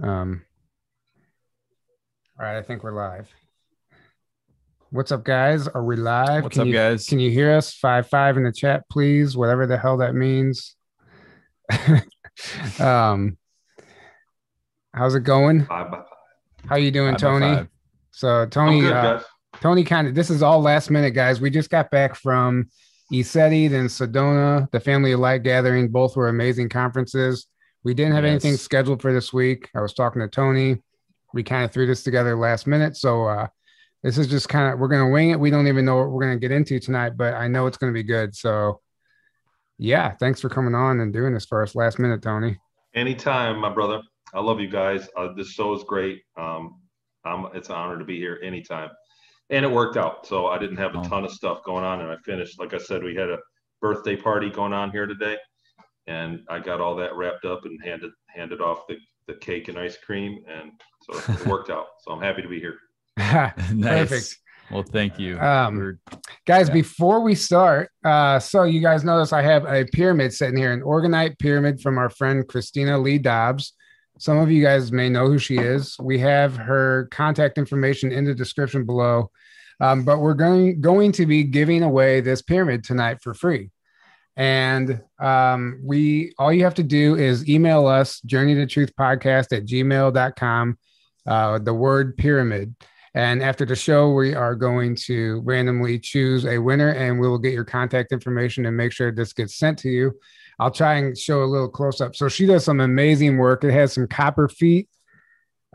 Um, all right, I think we're live. What's up, guys? Are we live? What's can up, you, guys? Can you hear us? Five five in the chat, please. Whatever the hell that means. um, how's it going? Five by five. How you doing, Five Tony? five. So I'm Tony, good, uh, guys. Tony kind of this is all last minute, guys. We just got back from ECETI, then Sedona, the Family of Light Gathering. Both were amazing conferences. We didn't have anything scheduled for this week. I was talking to Tony. We kind of threw this together last minute. So uh this is just kind of we're gonna wing it. We don't even know what we're gonna get into tonight, but I know it's gonna be good. So yeah, thanks for coming on and doing this for us last minute, Tony. Anytime, my brother. I love you guys. Uh, this show is great. Um, I'm, it's an honor to be here anytime. And it worked out. So I didn't have a Oh. ton of stuff going on, and I finished. Like I said, we had a birthday party going on here today, and I got all that wrapped up and handed handed off the, the cake and ice cream, and so it worked out. So I'm happy to be here. nice. Perfect. Well, thank you. Um, guys Yeah. before we start uh so you guys notice i have a pyramid sitting here an orgonite pyramid from our friend christina lee dobbs some of you guys may know who she is we have her contact information in the description below um, but we're going going to be giving away this pyramid tonight for free and um, we all you have to do is email us journey to truth podcast at gmail.com uh, the word pyramid and after the show, we are going to randomly choose a winner and we will get your contact information and make sure this gets sent to you. I'll try and show a little close up. So she does some amazing work. It has some copper feet.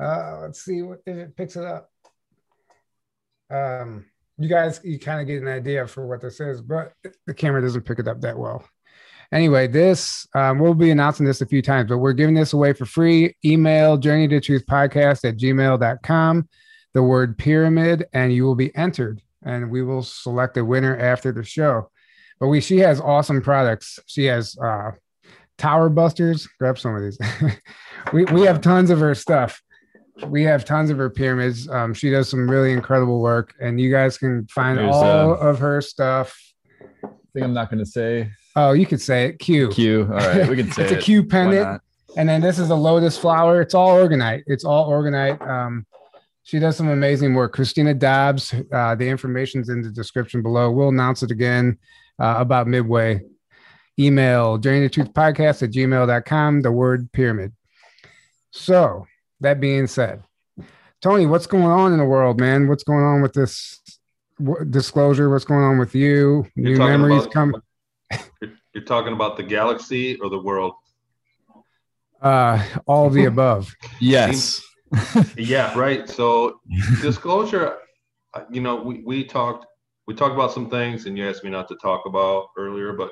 Uh, let's see what if it picks it up. Um, you guys, you kind of get an idea for what this is, but the camera doesn't pick it up that well. Anyway, this um, we'll be announcing this a few times, but we're giving this away for free. Email journey to truth podcast at gmail.com the word pyramid and you will be entered and we will select a winner after the show. But we she has awesome products. She has uh tower busters. Grab some of these. We, we have tons of her stuff we have tons of her pyramids um, she does some really incredible work and you guys can find There's, all uh, of her stuff thing I'm not going to say oh you could say it q Q. All right, we can say it's a it. q Why pendant and then this is a lotus flower. It's all orgonite. It's all orgonite. Um, she does some amazing work. Christina Dobbs. Uh, the information's in the description below. We'll announce it again uh, about midway. Email journey to truth podcast at gmail.com, the word pyramid. So that being said, Tony, what's going on in the world, man? What's going on with this w- disclosure? What's going on with you? You're New memories about- come. You're, you're talking about the galaxy or the world? Uh, all of the above. Yes. Yeah, right. So disclosure, uh, you know, we, we talked we talked about some things, and you asked me not to talk about earlier, but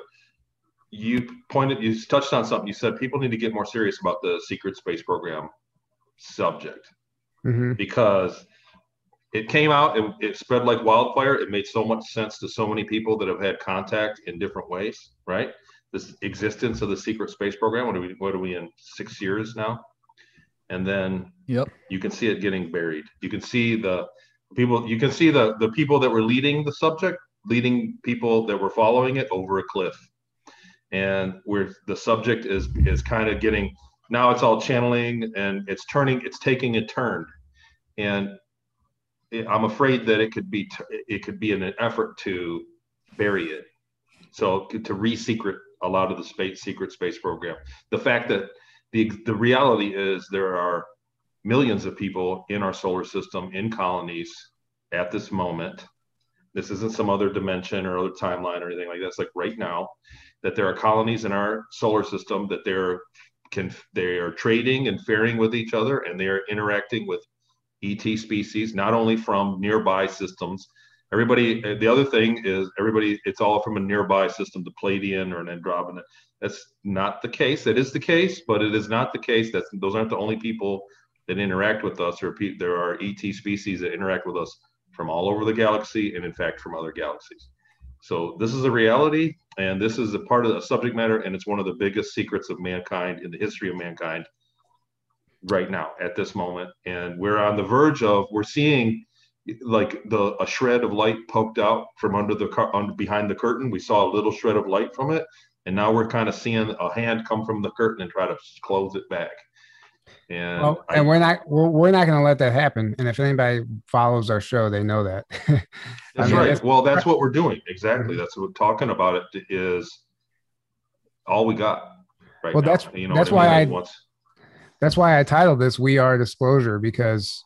you pointed you touched on something. You said people need to get more serious about the secret space program subject Mhm. because it came out and it spread like wildfire. It made so much sense to so many people that have had contact in different ways, right? This existence of the secret space program. What are we? What are we in? Six years now, and then Yep. you can see it getting buried. You can see the people. You can see the the people that were leading the subject, leading people that were following it over a cliff, and where the subject is is kind of getting now. It's all channeling and it's turning. It's taking a turn, and I'm afraid that it could be it could be an effort to bury it. So to re-secret a lot of the space secret space program. The fact that the the reality is there are millions of people in our solar system in colonies at this moment. This isn't some other dimension or other timeline or anything like that. It's like right now that there are colonies in our solar system that they're can they are trading and faring with each other and they are interacting with ET species, not only from nearby systems. Everybody, uh, the other thing is everybody, it's all from a nearby system, the Pleiadian or an Andromeda. That's not the case. That is the case, but it is not the case. That's those aren't the only people that interact with us. Or pe- there are ET species that interact with us from all over the galaxy, and in fact, from other galaxies. So this is a reality, and this is a part of the subject matter, and it's one of the biggest secrets of mankind in the history of mankind right now at this moment. And we're on the verge of we're seeing like the a shred of light poked out from under the car under behind the curtain. We saw a little shred of light from it, and now we're kind of seeing a hand come from the curtain and try to close it back. And Well, I- and we're not we're, we're not going to let that happen. And if anybody follows our show, they know that. That's mean, right. Well, that's what we're doing. Exactly. That's what we're talking about it is all we got right Well, now. that's- you know that's why? I- once- That's why I titled this "We Are Disclosure" because,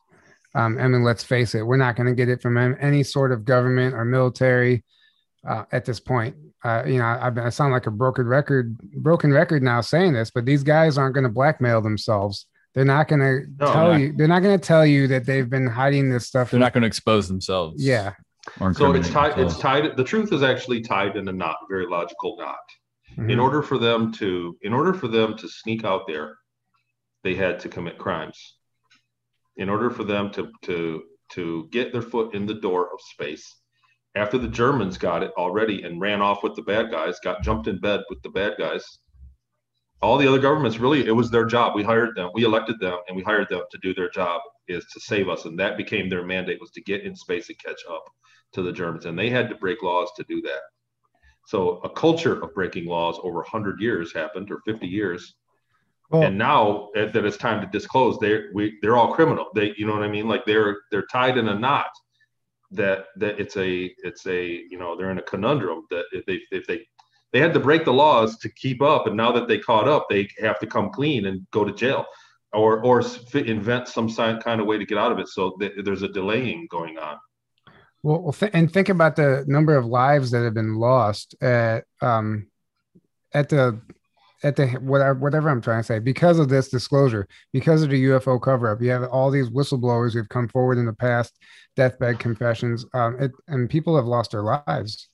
um, I mean, let's face it, we're not going to get it from any sort of government or military uh, at this point. Uh, you know, I, I sound like a broken record, broken record now saying this, but these guys aren't going to blackmail themselves. They're not going to No, tell not. you. They're not going to tell you that they've been hiding this stuff. They're not going to expose themselves. Yeah. So it's incriminate tied. It's tied. The truth is actually tied in a knot, very logical knot. Mhm. In order for them to, in order for them to sneak out there, they had to commit crimes. In order for them to to to get their foot in the door of space, after the Germans got it already and ran off with the bad guys, got jumped in bed with the bad guys. All the other governments really, it was their job. We hired them, we elected them, and we hired them to do their job is to save us, and that became their mandate was to get in space and catch up to the Germans, and they had to break laws to do that. So a culture of breaking laws over 100 years happened, or 50 years, and now that it's time to disclose, they're we they're all criminal. They, you know what I mean? Like they're they're tied in a knot. That that it's a it's a you know they're in a conundrum that if they if they they had to break the laws to keep up, and now that they caught up, they have to come clean and go to jail, or or invent some kind of way to get out of it. So th- there's a delaying going on. Well, well th- and think about the number of lives that have been lost at um at the at the whatever whatever I'm trying to say because of this disclosure, because of the UFO cover up. You have all these whistleblowers who've come forward in the past, deathbed confessions, um, it, and people have lost their lives.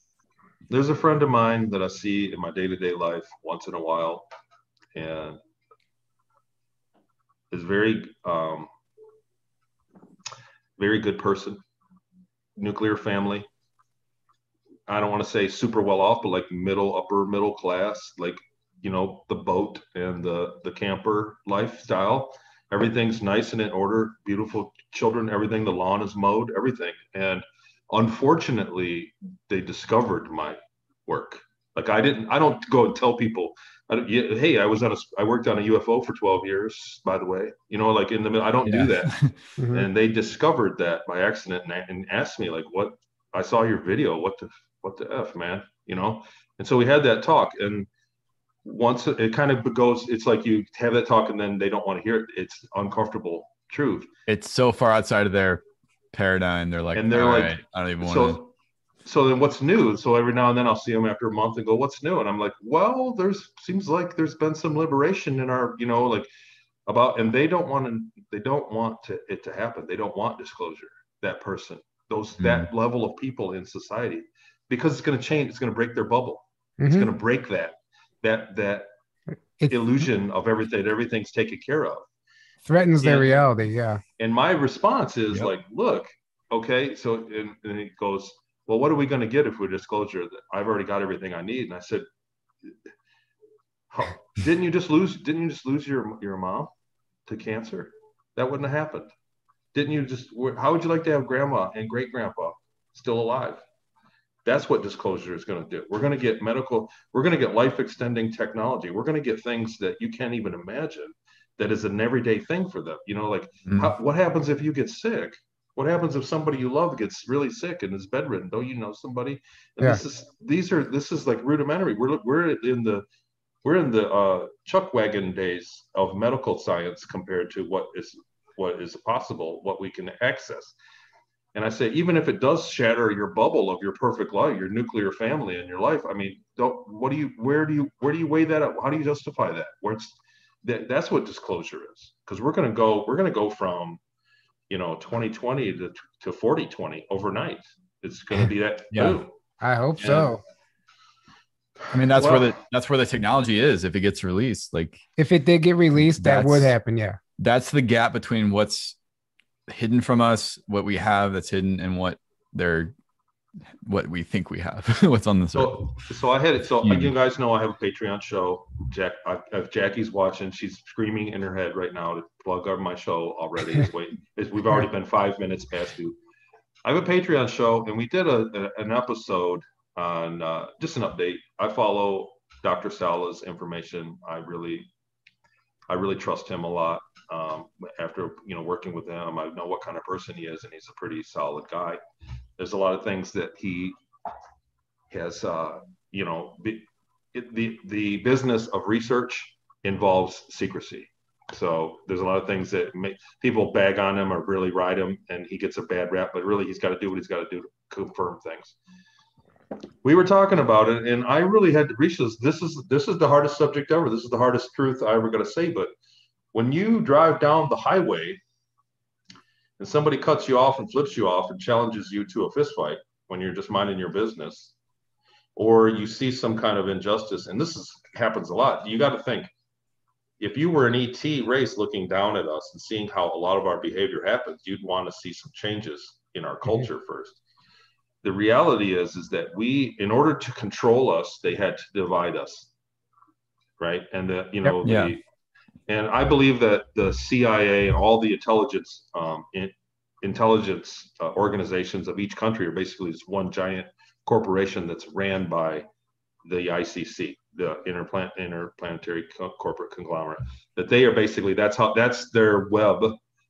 There's a friend of mine that I see in my day-to-day life once in a while, and is very, um, very good person, nuclear family. I don't want to say super well off, but like middle, upper middle class, like you know the boat and the the camper lifestyle. Everything's nice and in order, beautiful children, everything. The lawn is mowed, everything, and unfortunately, they discovered my work. Like I didn't, I don't go and tell people, I hey, I was on a, I worked on a UFO for 12 years, by the way, you know, like in the middle, I don't Yeah. do that. Mhm. And they discovered that by accident and, and asked me like, what, I saw your video, what the, what the F man, you know? And so we had that talk and once it, it kind of goes, it's like you have that talk and then they don't want to hear it. It's uncomfortable truth. It's so far outside of their paradigm. They're like, And they're "All like- right, I don't even want to. so so then what's new so every now and then i'll see them after a month and go what's new and i'm like well there's seems like there's been some liberation in our you know like about and they don't want to they don't want to, it to happen they don't want disclosure that person those that level of people in society because it's going to change it's going to break their bubble it's Mhm. going to break that that that It illusion of everything everything's taken care of threatens their reality. Yeah. and my response is Yep. like, look, okay. So and, and he goes, well, what are we going to get if we disclosure that I've already got everything I need? And I said, "How- didn't you just lose? Didn't you just lose your your mom to cancer? That wouldn't have happened. Didn't you just? How would you like to have grandma and great grandpa still alive? That's what disclosure is going to do. We're going to get medical. We're going to get life extending technology. We're going to get things that you can't even imagine. That is an everyday thing for them. You know, like Mm. how, what happens if you get sick? What happens if somebody you love gets really sick and is bedridden? Don't you know somebody? And Yeah. this is these are this is like rudimentary. We're we're in the we're in the uh, chuck wagon days of medical science compared to what is what is possible, what we can access. And I say, even if it does shatter your bubble of your perfect life, your nuclear family and your life, I mean, don't what do you where do you where do you weigh that up? How do you justify that? Where it's that that's what disclosure is. Because we're gonna go, we're gonna go from you know 2020 to, to 4020 overnight. It's gonna be that Yeah. boom. I hope Yeah. so. I mean, that's where the that's where the technology is. If it gets released, like If it did get released, that would happen. Yeah. that's the gap between what's hidden from us, what we have that's hidden, and what they're what we think we have, what's on the surface. So, so I had it. So Huge. you guys know I have a Patreon show. Jack, I, if Jackie's watching, she's screaming in her head right now to plug up my show already. Is wait, is we've already been five minutes past due. I have a Patreon show, and we did a, a- an episode on uh, just an update. I follow Dr. Salla's information. I really, I really trust him a lot. Um, after you know working with him, I know what kind of person he is, and he's a pretty solid guy. There's a lot of things that he has, uh, you know, be, it, the the business of research involves secrecy. So there's a lot of things that make people bag on him or really ride him, and he gets a bad rap. But really, he's got to do what he's got to do to confirm things. We were talking about it, and I really had to reach this. This is this is the hardest subject ever. This is the hardest truth I ever got to say. But when you drive down the highway and somebody cuts you off and flips you off and challenges you to a fistfight when you're just minding your business, or you see some kind of injustice, and this is happens a lot, you got to think if you were an ET race looking down at us and seeing how a lot of our behavior happens, you'd want to see some changes in our mm-hmm. culture mm-hmm. first. The reality is, is that we, in order to control us, they had to divide us, right? And that you know, yep. yeah. And I believe that the CIA and all the intelligence um, in, intelligence uh, organizations of each country are basically just one giant corporation that's ran by the ICC the interplan- interplanetary co- corporate conglomerate that they are basically that's how that's their web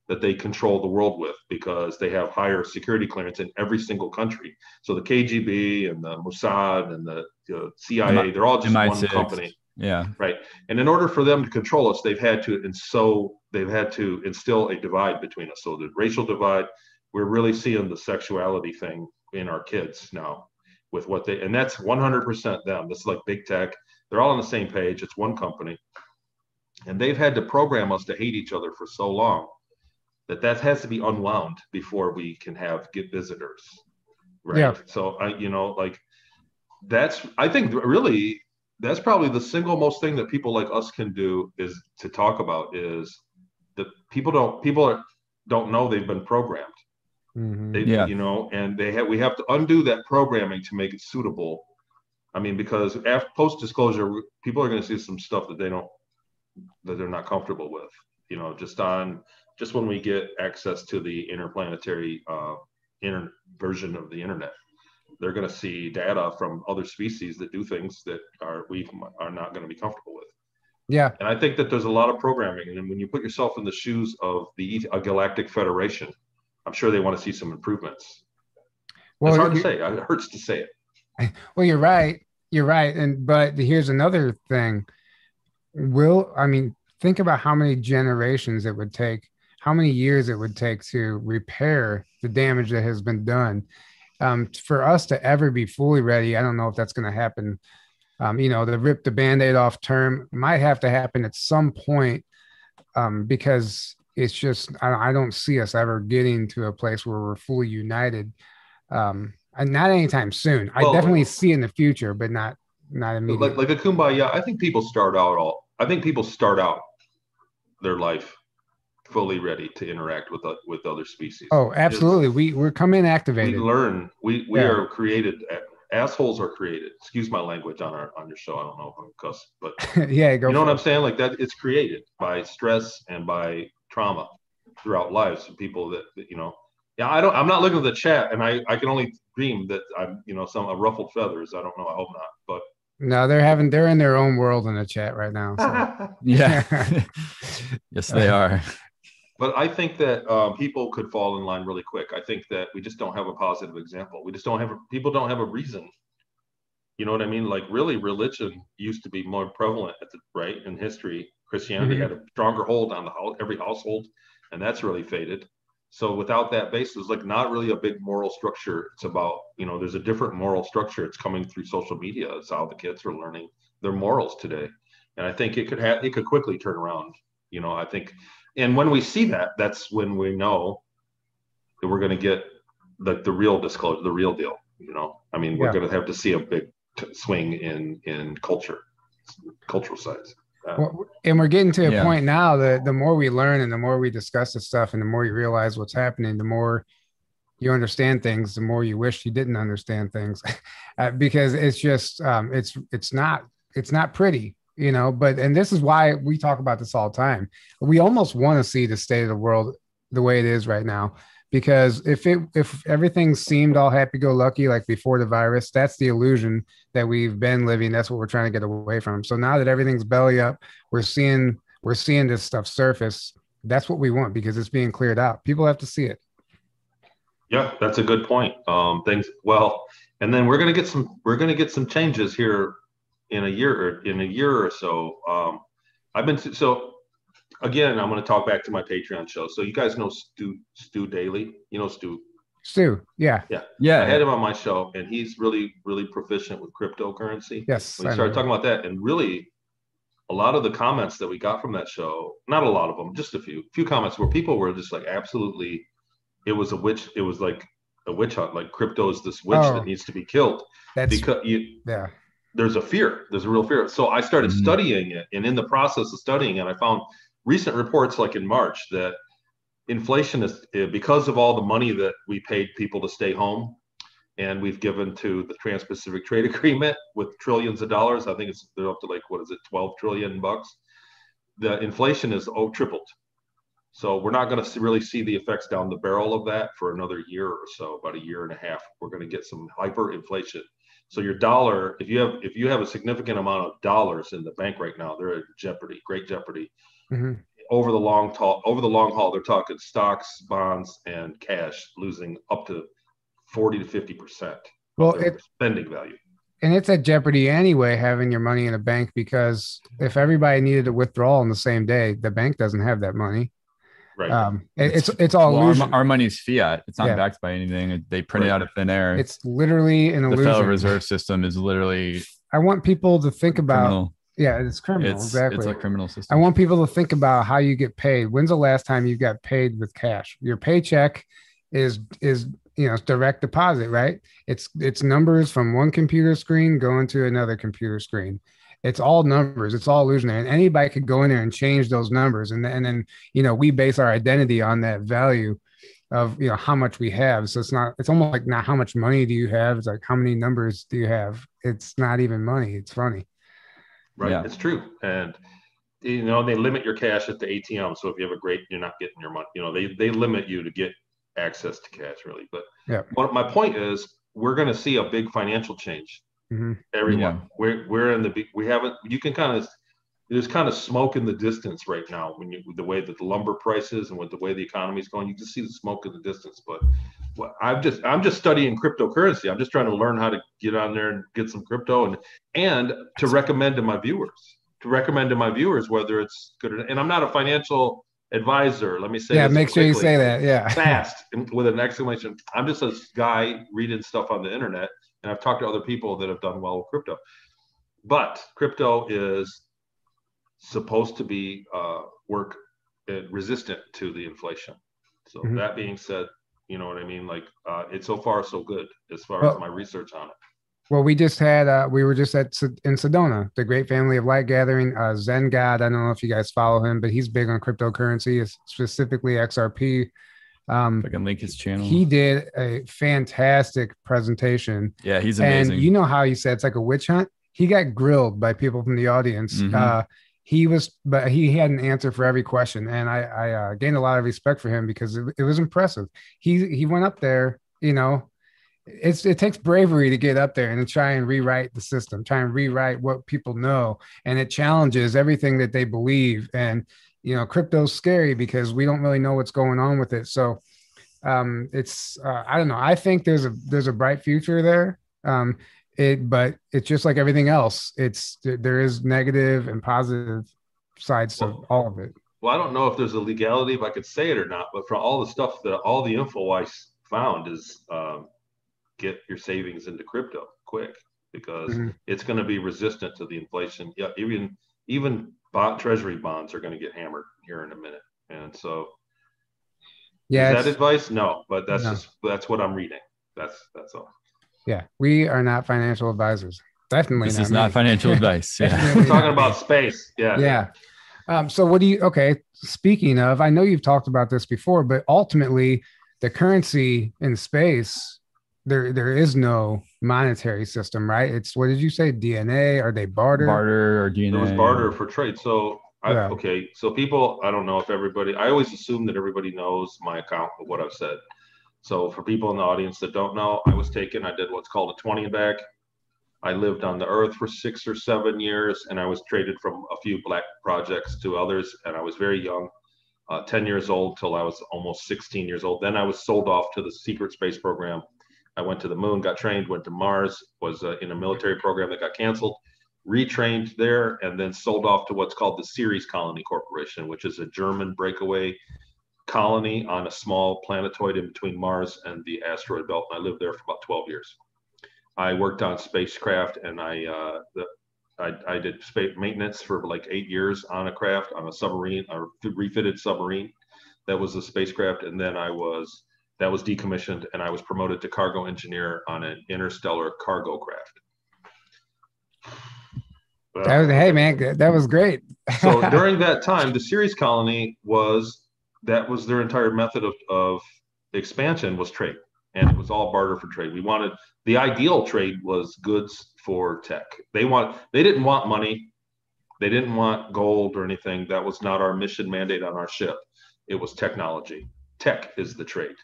that they control the world with because they have higher security clearance in every single country so the kgb and the mossad and the, the cia they're all just MI6. one company yeah right and in order for them to control us they've had to and so they've had to instill a divide between us so the racial divide we're really seeing the sexuality thing in our kids now with what they and that's 100% them this is like big tech they're all on the same page. It's one company. And they've had to program us to hate each other for so long that that has to be unwound before we can have get visitors. Right. Yeah. So I, you know, like that's I think really that's probably the single most thing that people like us can do is to talk about is that people don't people are, don't know they've been programmed. Mm-hmm. They, yeah. you know, and they have we have to undo that programming to make it suitable I mean, because after post disclosure, people are going to see some stuff that they don't, that they're not comfortable with. You know, just on just when we get access to the interplanetary uh, inter- version of the internet, they're going to see data from other species that do things that are we are not going to be comfortable with. Yeah, and I think that there's a lot of programming, and when you put yourself in the shoes of the a galactic federation, I'm sure they want to see some improvements. Well, it's hard to say. It hurts to say it. Well, you're right. You're right. And but here's another thing. Will I mean think about how many generations it would take, how many years it would take to repair the damage that has been done. Um, for us to ever be fully ready, I don't know if that's going to happen. Um, you know, the rip the band-aid off term might have to happen at some point um, because it's just I, I, don't see us ever getting to a place where we're fully united. Um, uh, not anytime soon. Well, I definitely see in the future, but not not immediately. Like like a kumbaya, I think people start out all. I think people start out their life fully ready to interact with uh, with other species. Oh, absolutely. It's, we we're coming activated. We learn. We we yeah. are created. Assholes are created. Excuse my language on our on your show. I don't know if I'm cuss, but yeah, go you know what it. I'm saying? Like that, it's created by stress and by trauma throughout lives. People that you know yeah, I don't. I'm not looking at the chat, and I I can only dream that I'm you know some ruffled feathers. I don't know. I hope not. But no, they're having they're in their own world in the chat right now. So. yeah, yes, they are. But I think that um, people could fall in line really quick. I think that we just don't have a positive example. We just don't have a, people don't have a reason. You know what I mean? Like really, religion used to be more prevalent at the right in history. Christianity mm-hmm. had a stronger hold on the every household, and that's really faded. So without that base, there's like not really a big moral structure. It's about, you know, there's a different moral structure. It's coming through social media. It's how the kids are learning their morals today. And I think it could have, it could quickly turn around. You know, I think, and when we see that, that's when we know that we're going to get the, the real disclosure, the real deal. You know, I mean, we're yeah. going to have to see a big t- swing in, in culture, cultural sides well, and we're getting to a yeah. point now that the more we learn and the more we discuss this stuff and the more you realize what's happening, the more you understand things, the more you wish you didn't understand things, uh, because it's just um, it's it's not it's not pretty, you know. But and this is why we talk about this all the time. We almost want to see the state of the world the way it is right now because if it if everything seemed all happy go lucky like before the virus that's the illusion that we've been living that's what we're trying to get away from so now that everything's belly up we're seeing we're seeing this stuff surface. That's what we want because it's being cleared out. People have to see it. Yeah, that's a good point. Um, things well, and then we're gonna get some we're gonna get some changes here in a year or in a year or so. Um, I've been so again. I'm gonna talk back to my Patreon show. So you guys know Stu Stu Daly. You know Stu. Stu, yeah, Yeah, yeah. I had him on my show, and he's really really proficient with cryptocurrency. yes. we started talking about that and really a lot of the comments that we got from that show not a lot of them just a few few comments where people were just like absolutely it was a witch it was like a witch hunt like crypto is this witch Oh. that needs to be killed That's because you yeah. There's a fear there's a real fear. So i started Mhm. studying it and in the process of studying it i found recent reports like in march that inflation is eh, because of all the money that we paid people to stay home and we've given to the trans-pacific trade agreement with trillions of dollars i think it's they're up to like what is it 12 trillion bucks the inflation is oh tripled. So we're not going to really see the effects down the barrel of that for another year or so about a year and a half. We're going to get some hyperinflation so your dollar, if you have if you have a significant amount of dollars in the bank right now, they're at jeopardy, great jeopardy. Mhm. Over the long haul, over the long haul, they're talking stocks, bonds, and cash losing up to forty to fifty percent Well, of their it spending value. and it's at jeopardy anyway having your money in a bank because if everybody needed a withdrawal on the same day, the bank doesn't have that money. Right. Um, it- it's it's all Well, our, illusion. our money's fiat. It's not Yeah. backed by anything. They print it out of thin air. it's literally an the illusion. Federal Reserve System is literally I want people to think about. criminal. Yeah, it's criminal. It's exactly. it's a criminal system. I want people to think about how you get paid. When's the last time you got paid with cash? Your paycheck is is you know direct deposit, right? It's it's numbers from one computer screen going to another computer screen. It's all numbers. It's all illusionary, and anybody could go in there and change those numbers, and and then you know we base our identity on that value of you know how much we have. So it's not. It's almost like not how much money do you have. It's like how many numbers do you have. It's not even money. It's funny. right. yeah. It's true. And you know, they limit your cash at the ATM. So if you have a great, you're not getting your money. You know, they they limit you to get access to cash, really. But Yeah. what my point is, we're going to see a big financial change. Mhm. Everyone, Yeah. we're we're in the. We haven't. You can kind of. There's kind of smoke in the distance right now when you with the way that the lumber prices and with the way the economy is going. You can see the smoke in the distance. But well, I'm just I'm just studying cryptocurrency. I'm just trying to learn how to get on there and get some crypto and and to recommend to my viewers to recommend to my viewers whether it's good or and I'm not a financial advisor. Let me say Yeah, this make sure you say that. Yeah. fast with an exclamation. I'm just a guy reading stuff on the internet, and I've talked to other people that have done well with crypto. But crypto is supposed to be uh, work uh, resistant to the inflation. So Mhm. that being said, you know what I mean. Like uh, it's so far so good as far Well- as my research on it. Well, we just had uh we were just at in Sedona, the Great Family of Light Gathering. Uh, Zen God, I don't know if you guys follow him, but he's big on cryptocurrency, specifically XRP. Um, I can link his channel. he did a fantastic presentation, yeah, he's amazing. and you know how he said it's like a witch hunt. He got grilled by people from the audience. Mhm. Uh, he was, but he had an answer for every question, and I, I uh, gained a lot of respect for him because it, it was impressive. He he went up there, you know, it's it takes bravery to get up there and try and rewrite the system, try and rewrite what people know, and it challenges everything that they believe. And you know, crypto's scary because we don't really know what's going on with it. So um, it's uh, I don't know. I think there's a there's a bright future there. Um, it but it's just like everything else. It's there is negative and positive sides to all of it. Well, I don't know if there's a legality if I could say it or not, but for all the stuff that all the info I found is um, get your savings into crypto quick because Mhm. it's going to be resistant to the inflation. Yeah, even even bond, treasury bonds are going to get hammered here in a minute. And so, Yeah, is that advice? No, but that's No. just that's what I'm reading. That's that's all. yeah. We are not financial advisors. Definitely this not is not financial advice. Yeah. We're talking about space. Yeah. yeah. Um, so what do you okay? Speaking of, I know you've talked about this before, but ultimately the currency in space, there there is no monetary system, right? It's what did you say? DNA? Are they barter? barter or DNA. There was barter for trade. So I, Yeah. okay, so people, I don't know if everybody. I always assume that everybody knows my account of what I've said. So for people in the audience that don't know, I was taken. I did what's called a 20 back I lived on the earth for six or seven years, and I was traded from a few black projects to others. And I was very young, uh, 10 years old till I was almost 16 years old. Then I was sold off to the secret space program. I went to the moon, got trained, went to Mars, was uh, in a military program that got canceled, retrained there, and then sold off to what's called the Ceres Colony Corporation, which is a German breakaway colony on a small planetoid in between Mars and the asteroid belt. And I lived there for about 12 years. I worked on spacecraft and I, uh, the, I, I, did space maintenance for like eight years on a craft on a submarine, a refitted submarine that was a spacecraft. And then I was, that was decommissioned and I was promoted to cargo engineer on an interstellar cargo craft. That was, hey man, that was great. so during that time, the Ceres colony was that was their entire method of, of expansion was trade and it was all barter for trade. We wanted the ideal trade was goods for tech. They want they didn't want money. They didn't want gold or anything. That was not our mission mandate on our ship. It was technology. Tech is the trade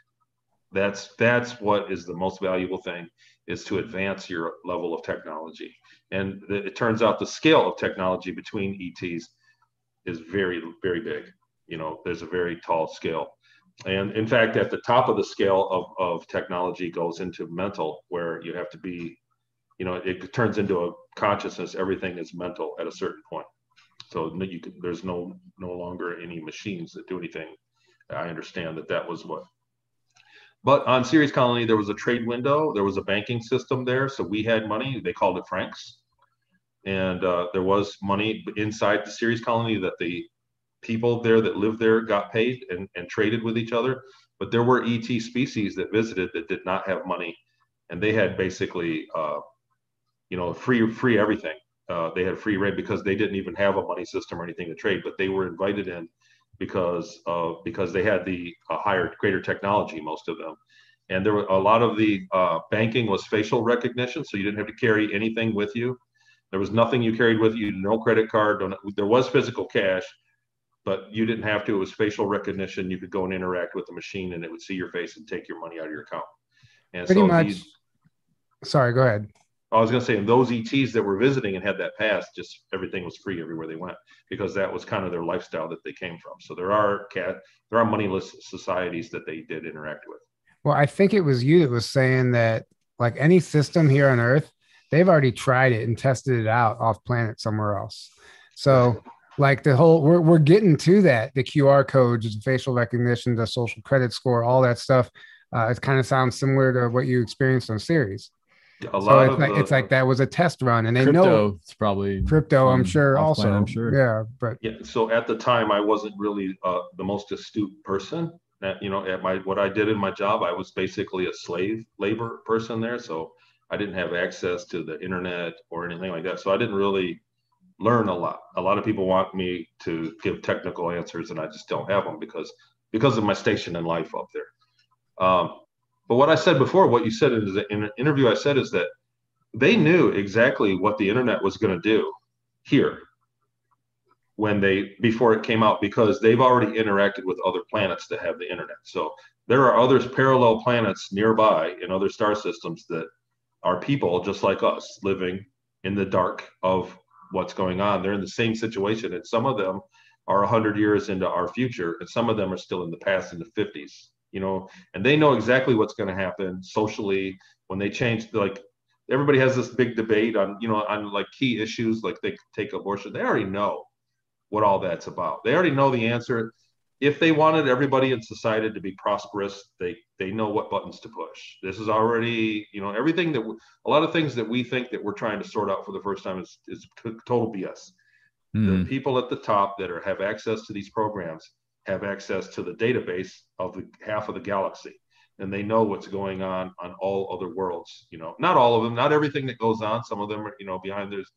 that's that's what is the most valuable thing is to advance your level of technology. And it turns out the scale of technology between ets is very very big. You know there's a very tall scale. And in fact at the top of the scale of, of technology goes into mental where you have to be you know it turns into a consciousness. Everything is mental at a certain point. So there's no no longer any machines that do anything. I understand that that was what but on Ceres Colony, there was a trade window. There was a banking system there. So we had money. They called it francs. And uh, there was money inside the Ceres Colony that the people there that lived there got paid and, and traded with each other. But there were ET species that visited that did not have money, and they had basically, uh, you know, free free everything. Uh, they had free rate because they didn't even have a money system or anything to trade, but they were invited in because of because they had the uh, higher, greater technology, most of them. And there were a lot of the uh, banking was facial recognition, so you didn't have to carry anything with you. There was nothing you carried with you, no credit card. there was physical cash, but you didn't have to. It was facial recognition. You could go and interact with the machine, and it would see your face and take your money out of your account. And Pretty so much. These, sorry, go ahead. I was going to say, those ETs that were visiting and had that pass, just everything was free everywhere they went because that was kind of their lifestyle that they came from. So there are cat, there are moneyless societies that they did interact with. Well, I think it was you that was saying that like any system here on Earth, they've already tried it and tested it out off planet somewhere else. So like the whole we're, we're getting to that the qr codes the facial recognition the social credit score all that stuff uh, it kind of sounds similar to what you experienced on Ceres a so it's like, the, it's like that was a test run and they crypto, know it's probably crypto i'm sure also i'm sure yeah but yeah so at the time i wasn't really uh, the most astute person that you know at my what i did in my job i was basically a slave labor person there so i didn't have access to the internet or anything like that so i didn't really learn a lot. A lot of people want me to give technical answers, and I just don't have them because because of my station in life up there. Um, but what I said before, what you said in, in an interview, I said is that they knew exactly what the internet was going to do here when they before it came out because they've already interacted with other planets that have the internet. So there are other parallel planets nearby in other star systems that are people just like us living in the dark of what's going on. They're in the same situation, and some of them are 100 years into our future, and some of them are still in the past in the 50s. You know, and they know exactly what's going to happen socially when they change. Like everybody has this big debate on, you know, on like key issues, like they take abortion. They already know what all that's about. They already know the answer if they wanted everybody in society to be prosperous, they they know what buttons to push. This is already, you know, everything that a lot of things that we think that we're trying to sort out for the first time is is total BS. Mm. The hmm. people at the top that are have access to these programs have access to the database of the half of the galaxy, and they know what's going on on all other worlds. You know, not all of them, not everything that goes on. Some of them are, you know, behind there's,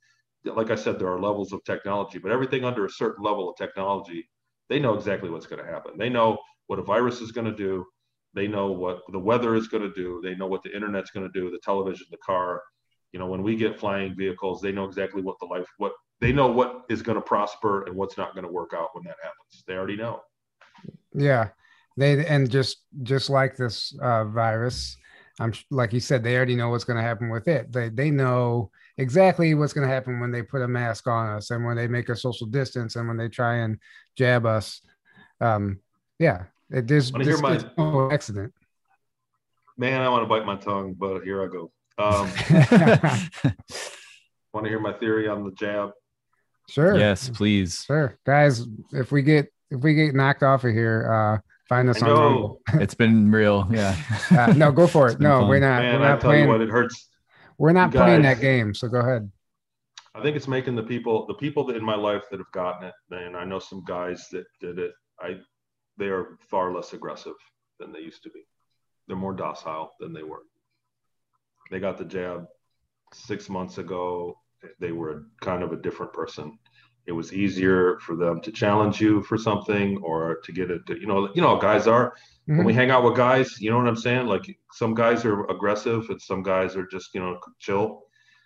like I said, there are levels of technology, but everything under a certain level of technology they know exactly what's going to happen. They know what a virus is going to do. They know what the weather is going to do. They know what the internet's going to do, the television, the car. You know, when we get flying vehicles, they know exactly what the life, what they know what is going to prosper and what's not going to work out when that happens. They already know. Yeah. They, and just, just like this uh, virus, I'm like you said, they already know what's going to happen with it. They they know exactly what's going to happen when they put a mask on us and when they make a social distance and when they try and jab us. Um, yeah, it, there's, there's my- it's no accident. Man, I want to bite my tongue, but here I go. Um, want to hear my theory on the jab? sure. yes, please. Sure, guys. If we get if we get knocked off of here, uh, find us I on know. Rumble. It's been real. Yeah. Uh, no, go for it. No, fun. we're not. Man, we're I not tell you playing. what, it hurts. we're not you playing that game. So go ahead. I think it's making the people, the people that in my life that have gotten it, and I know some guys that did it. I, they are far less aggressive than they used to be. They're more docile than they were. They got the jab six months ago. They were kind of a different person. It was easier for them to challenge you for something or to get it. To, you know, you know, how guys are when Mhm. we hang out with guys. You know what I'm saying? Like some guys are aggressive and some guys are just you know chill.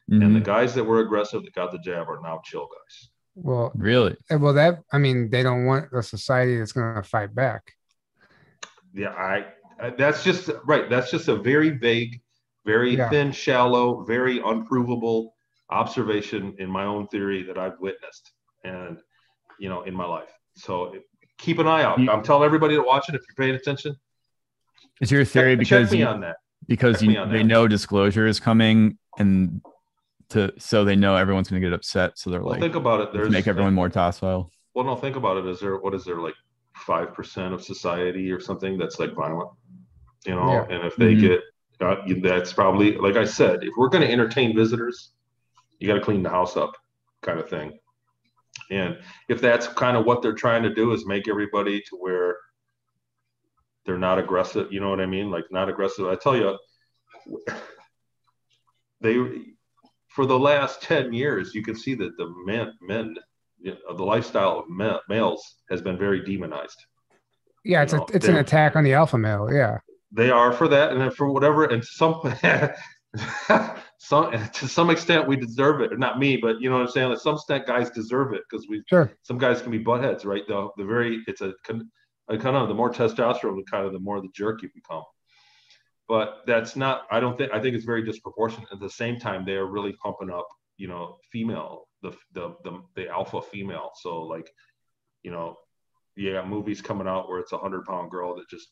And the Mhm. guys that were aggressive that got the jab are now chill guys. Well, Really? well, that I mean, they don't want a society that's going to fight back. Yeah, I, I that's just right. That's just a very vague, very Yeah. thin, shallow, very unprovable observation in my own theory that I've witnessed and you know in my life. So keep an eye out. You- I'm telling everybody to watch it if you're paying attention. Is your theory check, because check me you, on that. because you, on they know disclosure is coming and to so they know everyone's going to get upset so they're Well, like think about it. let's There's make everyone more docile. Well, no, think about it. Is there what is there like five percent of society or something that's like violent? You know, Yeah. and if they Mhm. get uh, that's probably like I said, if we're going to entertain visitors, you got to clean the house up, kind of thing. And if that's kind of what they're trying to do is make everybody to where they're not aggressive, you know what I mean? Like not aggressive. I tell you, they for the last 10 years, you can see that the men, men, you know, the lifestyle of men, males has been very demonized. Yeah, it's You a, it's an attack on the alpha male. Yeah, They are for that, and then for whatever, and some, some to some extent, we deserve it. Not me, but you know what I'm saying. Like some extent, guys deserve it because we. sure. Some guys can be buttheads, right? The the very it's a, a kind of the more testosterone, the kind of the more the jerk you become. But that's not. I don't think. I think it's very disproportionate. At the same time, they are really pumping up, you know, female the the the, the alpha female. So like, you know, you got movies coming out where it's a hundred pound girl that just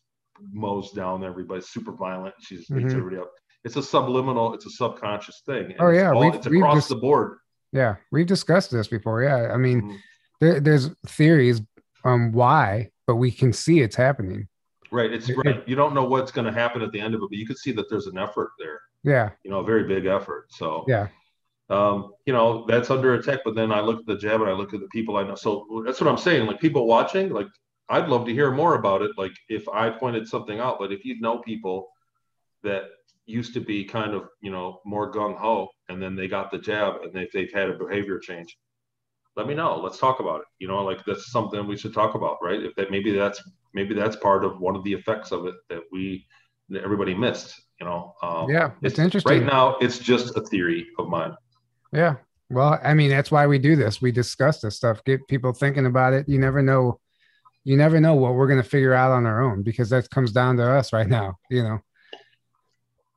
mows down everybody, super violent. She just beats Mhm. everybody up. It's a subliminal. It's a subconscious thing. and Oh, it's yeah, all- we've- it's across just- the board. Yeah, we've discussed this before. Yeah, I mean, Mhm. there, there's theories on why, but we can see it's happening. Right. It's It- right. You don't know what's going to happen at the end of it, but you can see that there's an effort there. Yeah, You know, a very big effort. So, yeah, um, you know, that's under attack. But then I look at the jab and I look at the people I know. So that's what I'm saying. Like people watching, like I'd love to hear more about it. Like if I pointed something out, but if you know people that used to be kind of, you know, more gung ho, and then they got the jab and they, they've had a behavior change, let me know. Let's talk about it. You know, like that's something we should talk about, right? If that maybe that's maybe that's part of one of the effects of it that we that everybody missed. You know, um, yeah. It's, interesting. Right now, it's just a theory of mine. Yeah. Well, I mean, that's why we do this. We discuss this stuff, get people thinking about it. You never know. You never know what we're going to figure out on our own because that comes down to us right now. You know.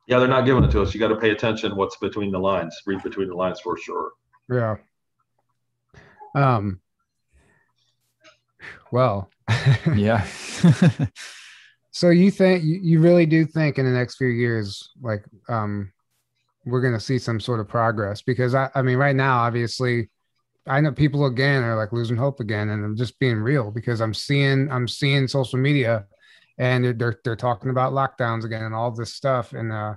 Yeah, they're not giving it to us. You got to pay attention what's between the lines. Read between the lines for sure. Yeah. Um. Well, yeah. so you think you, you really do think in the next few years, like, um, we're going to see some sort of progress because I, I mean, right now, obviously, I know people again are like losing hope again, and I'm just being real because I'm seeing I'm seeing social media, and they're they're, they're talking about lockdowns again and all this stuff, and uh,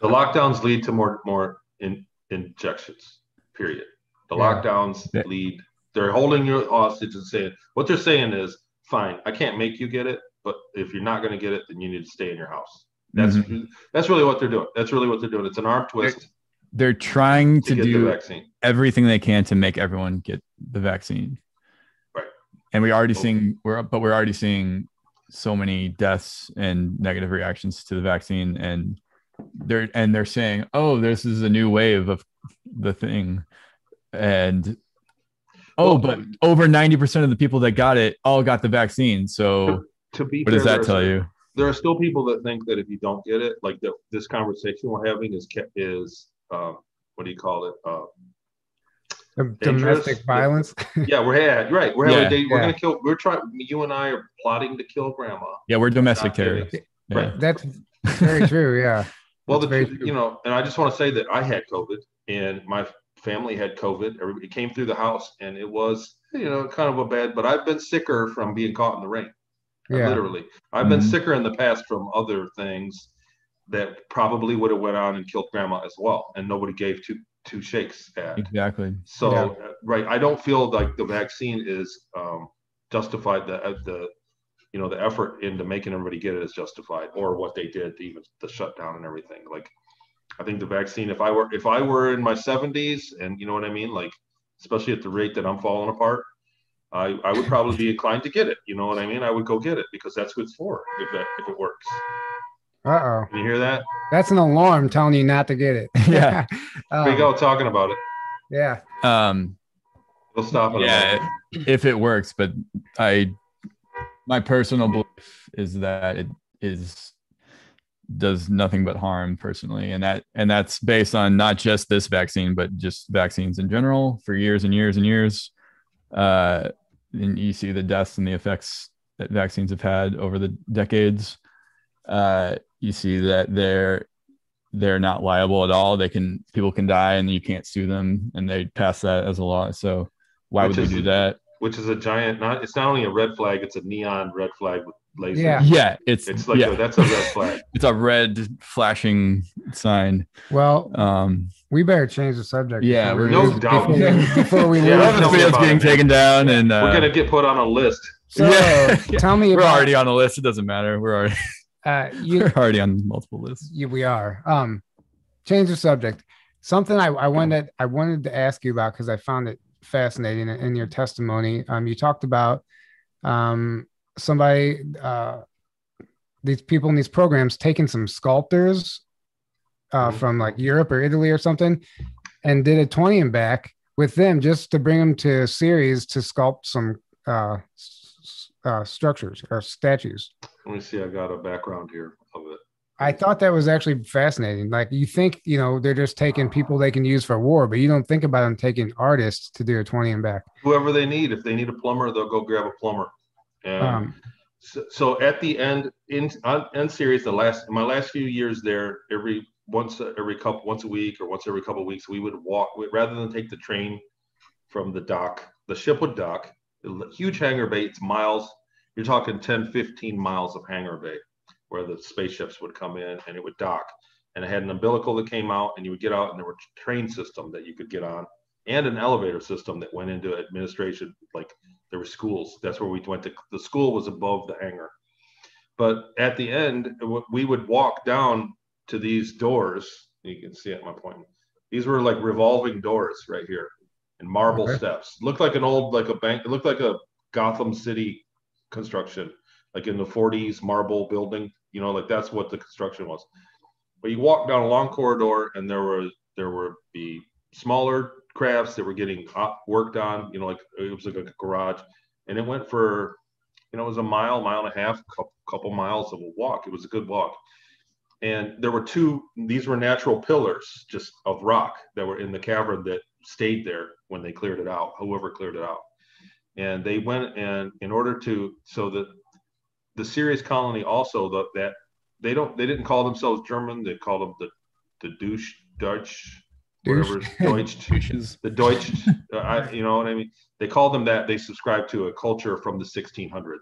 The lockdowns lead to more more in, injections. Period. The Yeah. lockdowns Yeah. lead. They're holding you hostage and saying what they're saying is fine. I can't make you get it, but if you're not going to get it, then you need to stay in your house. That's Mhm. that's really what they're doing. That's really what they're doing. It's an arm twist They're trying to, to get the do vaccine. everything they can to make everyone get the vaccine. Right. And we already Okay. seeing we're but we're already seeing so many deaths and negative reactions to the vaccine and they're and they're saying, "Oh, this is a new wave of the thing." And oh, but over 90% of the people that got it all got the vaccine. So To be what does that tell you? there are still people that think that if you don't get it, like the, this conversation we're having is is um, what do you call it? Uh. Domestic violence. yeah, we're yeah, right. We're Yeah. a. We're Yeah. gonna kill. We're trying. You and I are plotting to kill grandma. Yeah, we're domestic terrorists. Yeah. Right. That's very true. Yeah. Well, the, true. you know, and I just want to say that I had COVID and my family had COVID. Everybody came through the house and it was, you know, kind of a bad, but I've been sicker from being caught in the rain. Yeah. Literally. I've been Mhm. sicker in the past from other things that probably would have went on and killed grandma as well. And nobody gave two, two shakes at. Exactly. So, Yeah. uh, right. I don't feel like the vaccine is um, justified. The, uh, the, you know, the effort into making everybody get it is justified or what they did, even the shutdown and everything. Like, I think the vaccine, if I were, if I were in my seventies and you know what I mean? Like, especially at the rate that I'm falling apart, I, I would probably be inclined to get it. You know what I mean? I would go get it because that's what it's for. If that, if it works. Uh oh. You hear that? That's an alarm telling you not to get it. Yeah. There you Um, go, talking about it. Yeah. Um, We'll stop it. yeah, if it works, but I, my personal belief is that it is does nothing but harm personally, and that and that's based on not just this vaccine, but just vaccines in general for years and years and years. Uh, and you see the deaths and the effects that vaccines have had over the decades. Uh, you see that they're they're not liable at all. They can people can die and you can't sue them, and they pass that as a law. So why Which would is- they do that? Which is a giant. Not. It's not only a red flag. It's a neon red flag with lasers. Yeah. Yeah, it's It's like yeah, a, that's a red flag. it's a red flashing sign. Well, Um, we better change the subject. Yeah, before we no lose- doubt. Before we, before we Yeah, lose. this video's about being it, taken down, and uh, We're gonna get put on a list. So Yeah. tell me we're about already on the list. It doesn't matter. We're already uh, you, we're already on multiple lists. Yeah, we are. Um, change the subject. Something I, I wanted I wanted to ask you about because I found it fascinating in your testimony. Um, you talked about um somebody uh these people in these programs taking some sculptors uh Mhm. from like Europe or Italy or something and did a 20 and back with them just to bring them to a Ceres to sculpt some uh, uh structures or statues. Let me see. I got a background here of it. I thought that was actually fascinating. Like you think, you know, they're just taking people they can use for war, but you don't think about them taking artists to do a 20 and back. Whoever they need. If they need a plumber, they'll go grab a plumber. And Um, so, so at the end, in on end Ceres, the last my last few years there, every once every couple once a week or once every couple of weeks, we would walk rather than take the train from the dock. The ship would dock. Huge hangar bay. It's miles. You're talking 10, 15 miles of hangar bay where the spaceships would come in and it would dock. And it had an umbilical that came out, and you would get out, and there were train system that you could get on, and an elevator system that went into administration. Like there were schools. That's where we went to. The school was above the hangar. But at the end, we would walk down to these doors. You can see at my point. These were like revolving doors right here, and marble Okay. steps. Looked like an old like a bank. It looked like a Gotham City construction, like in the 40s marble building. You know, like that's what the construction was. But you walk down a long corridor, and there were there were the smaller crafts that were getting uh, worked on. You know, like it was like a garage, and it went for, you know, it was a mile, mile and a half, couple, couple miles of a walk. It was a good walk, and there were two. These were natural pillars, just of rock that were in the cavern that stayed there when they cleared it out. Whoever cleared it out, and they went and in order to so that the Ceres colony also the, that they don't they didn't call themselves German. They called them the the douche Dutch whatever Deutsch the Deutsch, uh, I, you know what I mean? They call them that. They subscribe to a culture from the 1600s,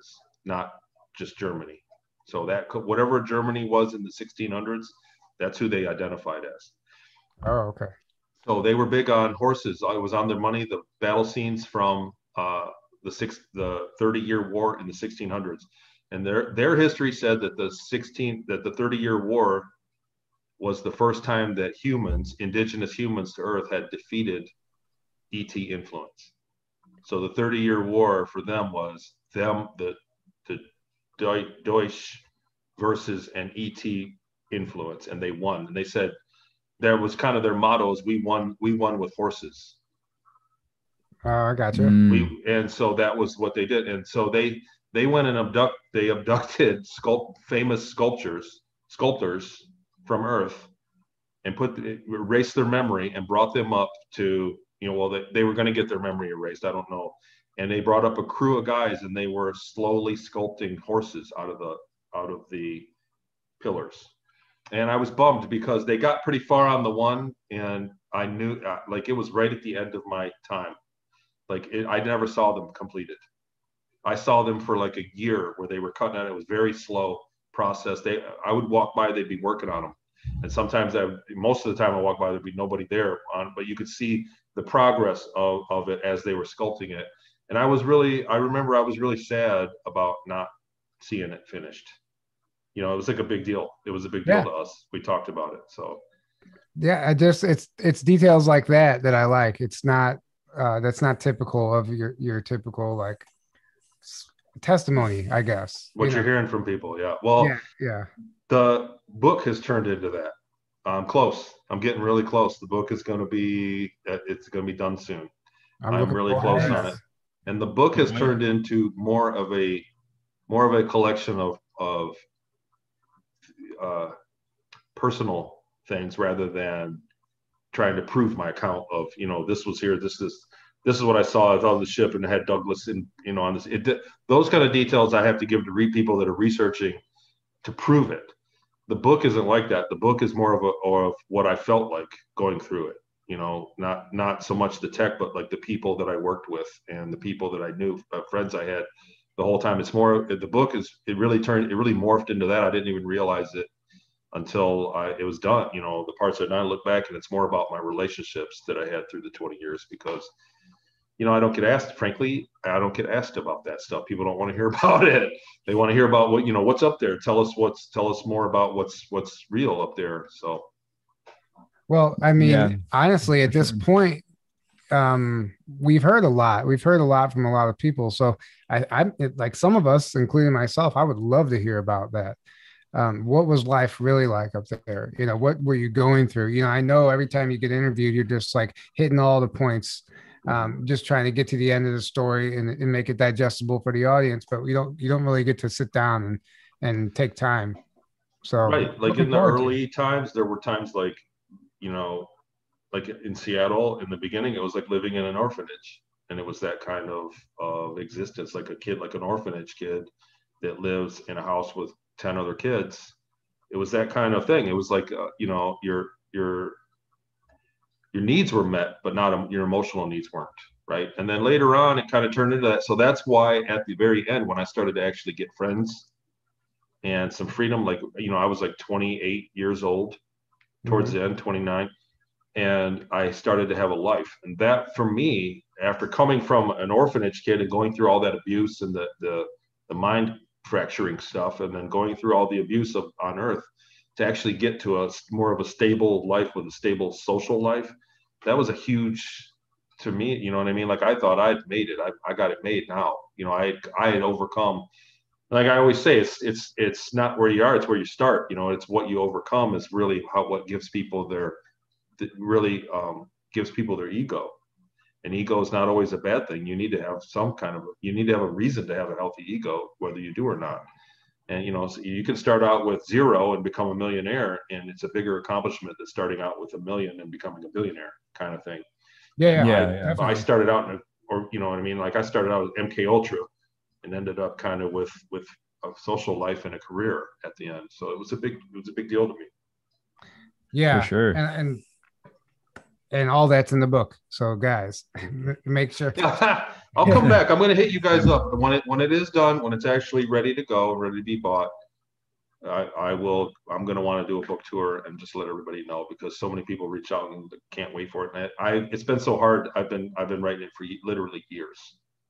not just Germany. So that whatever Germany was in the 1600s, that's who they identified as. oh, okay. So they were big on horses. It was on their money. The battle scenes from uh, the six, the 30 year war in the 1600s, and their their history said that the 16 that the 30 year war was the first time that humans, indigenous humans to Earth, had defeated ET influence. So the 30 year war for them was them the the Deutsch versus an ET influence, and they won. And they said that was kind of their motto is we won we won with horses Oh, I got you. Mm. we and so that was what they did and so they they went and abduct they abducted sculpt famous sculptures sculptors from Earth and put erased their memory and brought them up to you know well they, they were going to get their memory erased. I don't know. And they brought up a crew of guys and they were slowly sculpting horses out of the out of the pillars. And I was bummed because they got pretty far on the one and I knew uh, like it was right at the end of my time. Like it, I never saw them completed. I saw them for like a year where they were cutting on it. It was very slow process. They, I would walk by, they'd be working on them. And sometimes I, most of the time I walk by, there'd be nobody there on, but you could see the progress of, of it as they were sculpting it. And I was really, I remember I was really sad about not seeing it finished. You know, it was like a big deal. It was a big deal yeah. to us. We talked about it. So yeah, I just it's it's details like that that I like. It's not uh that's not typical of your your typical like testimony, I guess. What you are hearing from people, yeah. Well, yeah, yeah. The book has turned into that. I'm close. I'm getting really close. The book is going to be uh, it's going to be done soon. I'm, I'm really close on it. And the book has turned into more of a more of a collection of of uh, personal things rather than trying to prove my account of you know this was here this is this is what I saw i on the ship and had Douglas in, you know, on this. It, those kind of details I have to give to read people that are researching to prove it. The book isn't like that. The book is more of a of what I felt like going through it. You know, not not so much the tech, but like the people that I worked with and the people that I knew, uh, friends I had the whole time. It's more the book is it really turned it really morphed into that. I didn't even realize it until I, it was done. You know, the parts that I look back and it's more about my relationships that I had through the 20 years because you know, I don't get asked, frankly, I don't get asked about that stuff. People don't want to hear about it. They want to hear about what, you know, what's up there. Tell us what's, tell us more about what's, what's real up there. So, well, I mean, yeah. honestly, at this point, um, we've heard a lot. We've heard a lot from a lot of people. So I, I like some of us, including myself, I would love to hear about that. Um, what was life really like up there? You know, what were you going through? You know, I know every time you get interviewed, you're just like hitting all the points um, just trying to get to the end of the story and, and make it digestible for the audience. But we don't you don't really get to sit down and and take time. So right, like in the early times, there were times like you know, like in Seattle in the beginning, it was like living in an orphanage, and it was that kind of of existence, like a kid, like an orphanage kid that lives in a house with ten other kids. It was that kind of thing. It was like uh, you know, you're you're your needs were met, but not your emotional needs weren't. Right. And then later on, it kind of turned into that. So that's why at the very end, when I started to actually get friends and some freedom, like, you know, I was like 28 years old towards mm-hmm. the end, 29, and I started to have a life. And that for me, after coming from an orphanage kid and going through all that abuse and the, the, the mind fracturing stuff, and then going through all the abuse of on earth, to actually get to a more of a stable life with a stable social life that was a huge to me you know what i mean? Like i thought i'd made it. I, I got it made now. You know i i had overcome. Like i always say it's it's it's not where you are it's where you start. You know it's what you overcome is really how what gives people their really um, gives people their ego and ego is not always a bad thing. You need to have some kind of you need to have a reason to have a healthy ego whether you do or not. And you know so you can start out with zero and become a millionaire and it's a bigger accomplishment than starting out with a million and becoming a billionaire kind of thing. Yeah yeah, yeah, I, I, started out in a, or you know what i mean? Like i started out with mk ultra and ended up kind of with with a social life and a career at the end. So it was a big it was a big deal to me. Yeah for sure. and, and and all that's in the book. So guys, make sure. I'll come back. I'm going to hit you guys up when it when it is done, when it's actually ready to go, ready to be bought. I, I will. I'm going to want to do a book tour and just let everybody know because so many people reach out and can't wait for it. And I, it's been so hard. I've been I've been writing it for literally years.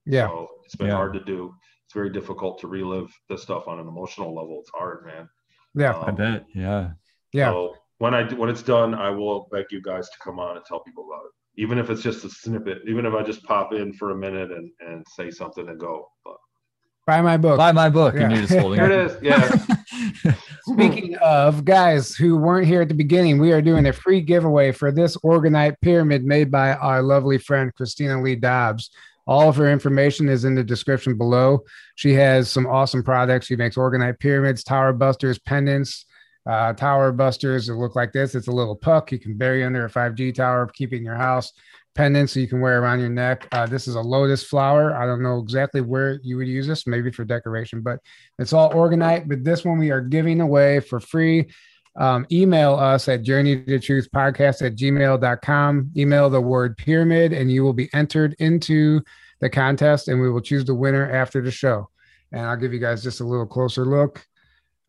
Yeah, so it's been yeah. hard to do. It's very difficult to relive this stuff on an emotional level. It's hard, man. Yeah, um, I bet. Yeah, yeah. So when I when it's done, I will beg you guys to come on and tell people about it, even if it's just a snippet, even if I just pop in for a minute and and say something and go. But buy my book. Buy my book, yeah. and you're just holding it. it is. Yeah. Speaking of guys who weren't here at the beginning, we are doing a free giveaway for this orgonite pyramid made by our lovely friend Christina Lee Dobbs. All of her information is in the description below. She has some awesome products. She makes orgonite pyramids, tower busters, pendants, uh, tower busters that look like this. It's a little puck you can bury under a 5G tower, keeping your house. Pendants so you can wear around your neck. Uh, this is a lotus flower. I don't know exactly where you would use this, maybe for decoration, but it's all orgonite. But this one we are giving away for free. Um, email us at journey to truth podcast at gmail.com. Email the word pyramid, and you will be entered into the contest, and we will choose the winner after the show. And I'll give you guys just a little closer look.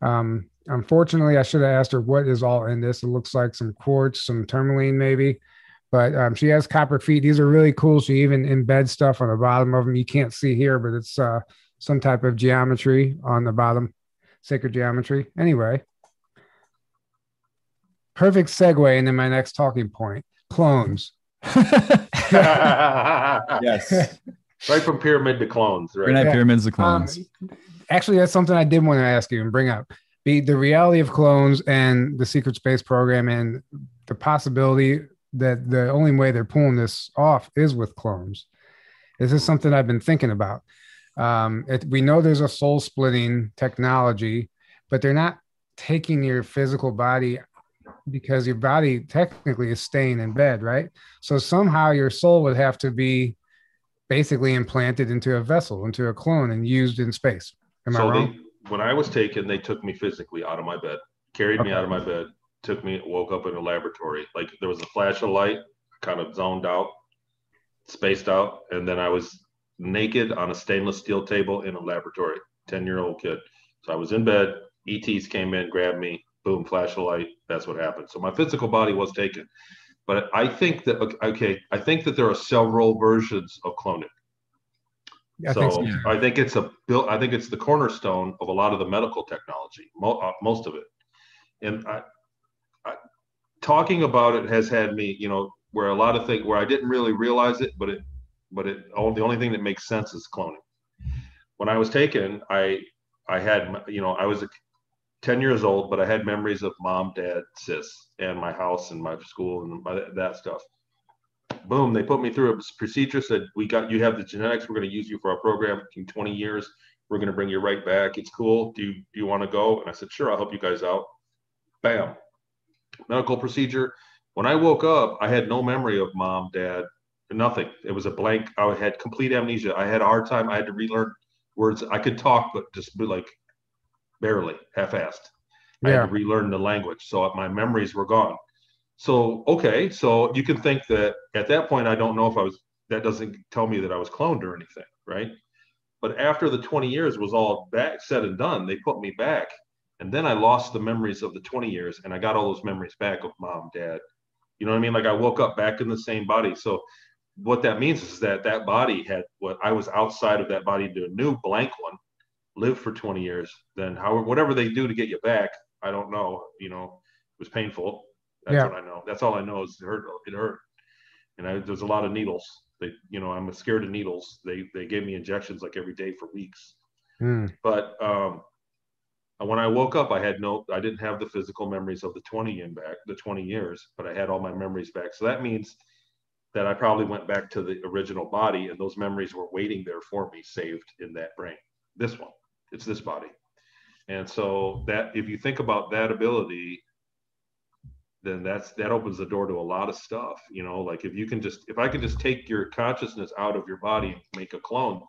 Um, unfortunately, I should have asked her what is all in this. It looks like some quartz, some tourmaline, maybe. But um, she has copper feet. These are really cool. She even embeds stuff on the bottom of them. You can't see here, but it's uh, some type of geometry on the bottom, sacred geometry. Anyway, perfect segue into my next talking point clones. yes. right from pyramid to clones, right? Granite Yeah. pyramids of clones. Um, actually, that's something I did want to ask you and bring up the, the reality of clones and the secret space program and the possibility that the only way they're pulling this off is with clones. This is something I've been thinking about. Um, it, we know there's a soul splitting technology, but they're not taking your physical body because your body technically is staying in bed, right? So somehow your soul would have to be basically implanted into a vessel, into a clone, and used in space. Am I so wrong? When I was taken, they took me physically out of my bed, carried me out of my bed, took me, woke up in a laboratory. Like there was a flash of light, kind of zoned out, spaced out, and then I was naked on a stainless steel table in a laboratory. Ten year old kid. So I was in bed. ETs came in, grabbed me, boom, flash of light. That's what happened. So my physical body was taken. But I think that okay, I think that there are several versions of cloning. I so think so. I think it's a built. I think it's the cornerstone of a lot of the medical technology, mo- uh, most of it. And I, I, talking about it has had me, you know, where a lot of things where I didn't really realize it, but it, but it. Oh, the only thing that makes sense is cloning. When I was taken, I, I had, you know, I was a, ten years old, but I had memories of mom, dad, sis, and my house and my school and my, that stuff boom, they put me through a procedure, said, we got, you have the genetics, we're going to use you for our program in 20 years. We're going to bring you right back. It's cool. Do you, do you want to go? And I said, sure, I'll help you guys out. Bam. Medical procedure. When I woke up, I had no memory of mom, dad, nothing. It was a blank. I had complete amnesia. I had a hard time. I had to relearn words. I could talk, but just be like barely, half-assed. I had to relearn the language. So my memories were gone. So okay, so you can think that at that point I don't know if I was that doesn't tell me that I was cloned or anything, right? But after the 20 years was all back said and done, they put me back. And then I lost the memories of the 20 years and I got all those memories back of mom, dad. You know what I mean? Like I woke up back in the same body. So what that means is that that body had what I was outside of that body into a new blank one, lived for 20 years. Then however, whatever they do to get you back, I don't know. You know, it was painful. That's Yeah. what I know. That's all I know is it hurt. It hurt. And I, there's a lot of needles. They, you know, I'm scared of needles. They they gave me injections like every day for weeks. Hmm. But um, when I woke up, I had no, I didn't have the physical memories of the 20 in back, the 20 years, but I had all my memories back. So that means that I probably went back to the original body, and those memories were waiting there for me, saved in that brain. This one, it's this body. And so that, if you think about that ability, then that's that opens the door to a lot of stuff. You know, like if you can just, if I can just take your consciousness out of your body and make a clone.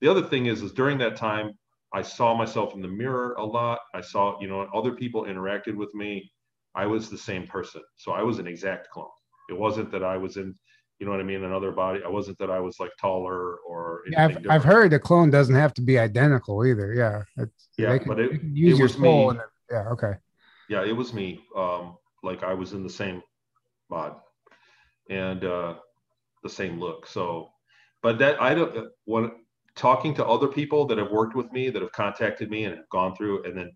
The other thing is, is during that time, I saw myself in the mirror a lot. I saw, you know, other people interacted with me. I was the same person. So I was an exact clone. It wasn't that I was in, you know what I mean, another body. I wasn't that I was like taller or Yeah, I've, I've heard a clone doesn't have to be identical either. Yeah. It's, Yeah, can, but it- use it your was soul. me. And, yeah. Okay. yeah, it was me. Um, like I was in the same mod and uh, the same look. So, but that I don't. When talking to other people that have worked with me, that have contacted me and have gone through, and then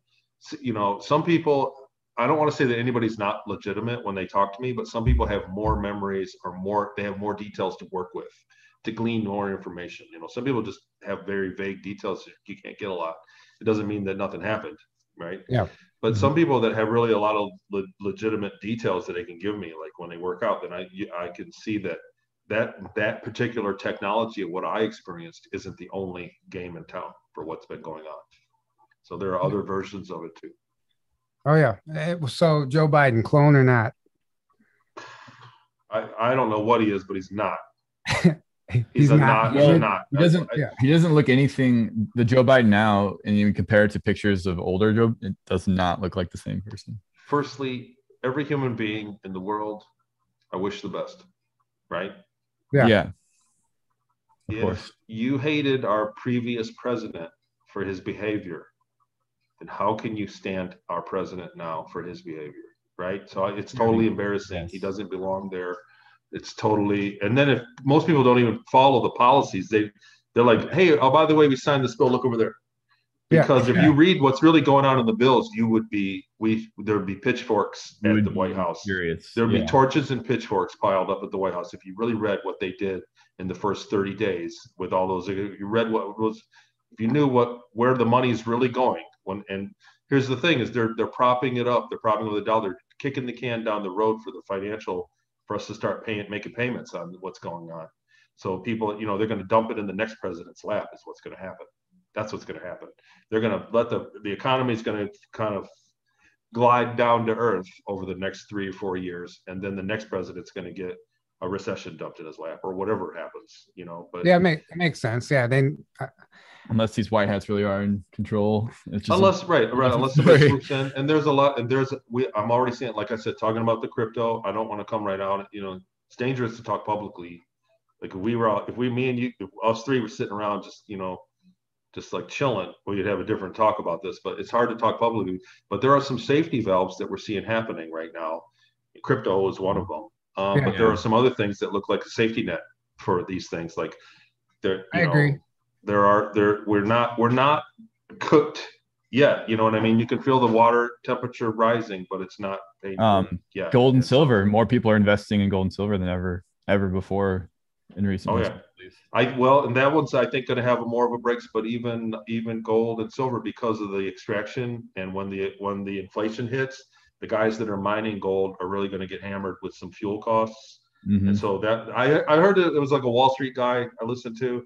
you know, some people. I don't want to say that anybody's not legitimate when they talk to me, but some people have more memories or more. They have more details to work with, to glean more information. You know, some people just have very vague details. You can't get a lot. It doesn't mean that nothing happened, right? Yeah. But some people that have really a lot of le- legitimate details that they can give me, like when they work out, then I I can see that that that particular technology of what I experienced isn't the only game in town for what's been going on. So there are other versions of it too. Oh yeah. Eh, So Joe Biden, clone or not? I, I don't know what he is, but he's not. He's, He's, a not. He's a not. He doesn't. I- yeah. He doesn't look anything. The Joe Biden now, and you compare it to pictures of older Joe, it does not look like the same person. firstly, every human being in the world, I wish the best, right? Yeah. Yeah. Of if course. you hated our previous president for his behavior, then how can you stand our president now for his behavior? Right. So it's totally embarrassing. He doesn't belong there. It's totally and then if most people don't even follow the policies, they they're like, hey, oh by the way, we signed this bill, look over there. Yeah. Because if you read what's really going on in the bills, you would be we there'd be pitchforks You at the White House. Curious. There'd yeah. be torches and pitchforks piled up at the White House if you really read what they did in the first 30 days with all those. If you read what was, if you knew what where the money's really going. When and here's the thing: is they're they're propping it up. They're propping it with a dollar, they're kicking the can down the road for the financial for us to start paying making payments on what's going on. So people, you know, they're going to dump it in the next president's lap. Is what's going to happen. That's what's going to happen. They're going to let the the economy is going to kind of glide down to earth over the next three or four years, and then the next president's going to get a recession dumped in his lap or whatever happens, you know. But Yeah, it, make, it makes sense. Yeah, then. uh, Unless these white hats really are in control. It's just unless right, right, unless somebody swoops in, and there's a lot, and there's we. I'm already saying, like I said, talking about the crypto. I don't want to come right out. You know, it's dangerous to talk publicly. Like if we were, all, if we, me and you, if us three were sitting around, just you know, just like chilling, we'd have a different talk about this. But it's hard to talk publicly. But there are some safety valves that we're seeing happening right now. Crypto is one of them. Um, Yeah. but there are some other things that look like a safety net for these things. Like there, I know, agree. There are there we're not we're not cooked yet. You know what I mean? You can feel the water temperature rising, but it's not Um, yeah. gold and silver. More people are investing in gold and silver than ever ever before in recent Oh, yeah. I well, and that one's I think going to have a more of a breaks, but even even gold and silver because of the extraction and when the when the inflation hits, the guys that are mining gold are really going to get hammered with some fuel costs. Mhm. And so that I I heard it, it was like a Wall Street guy I listened to,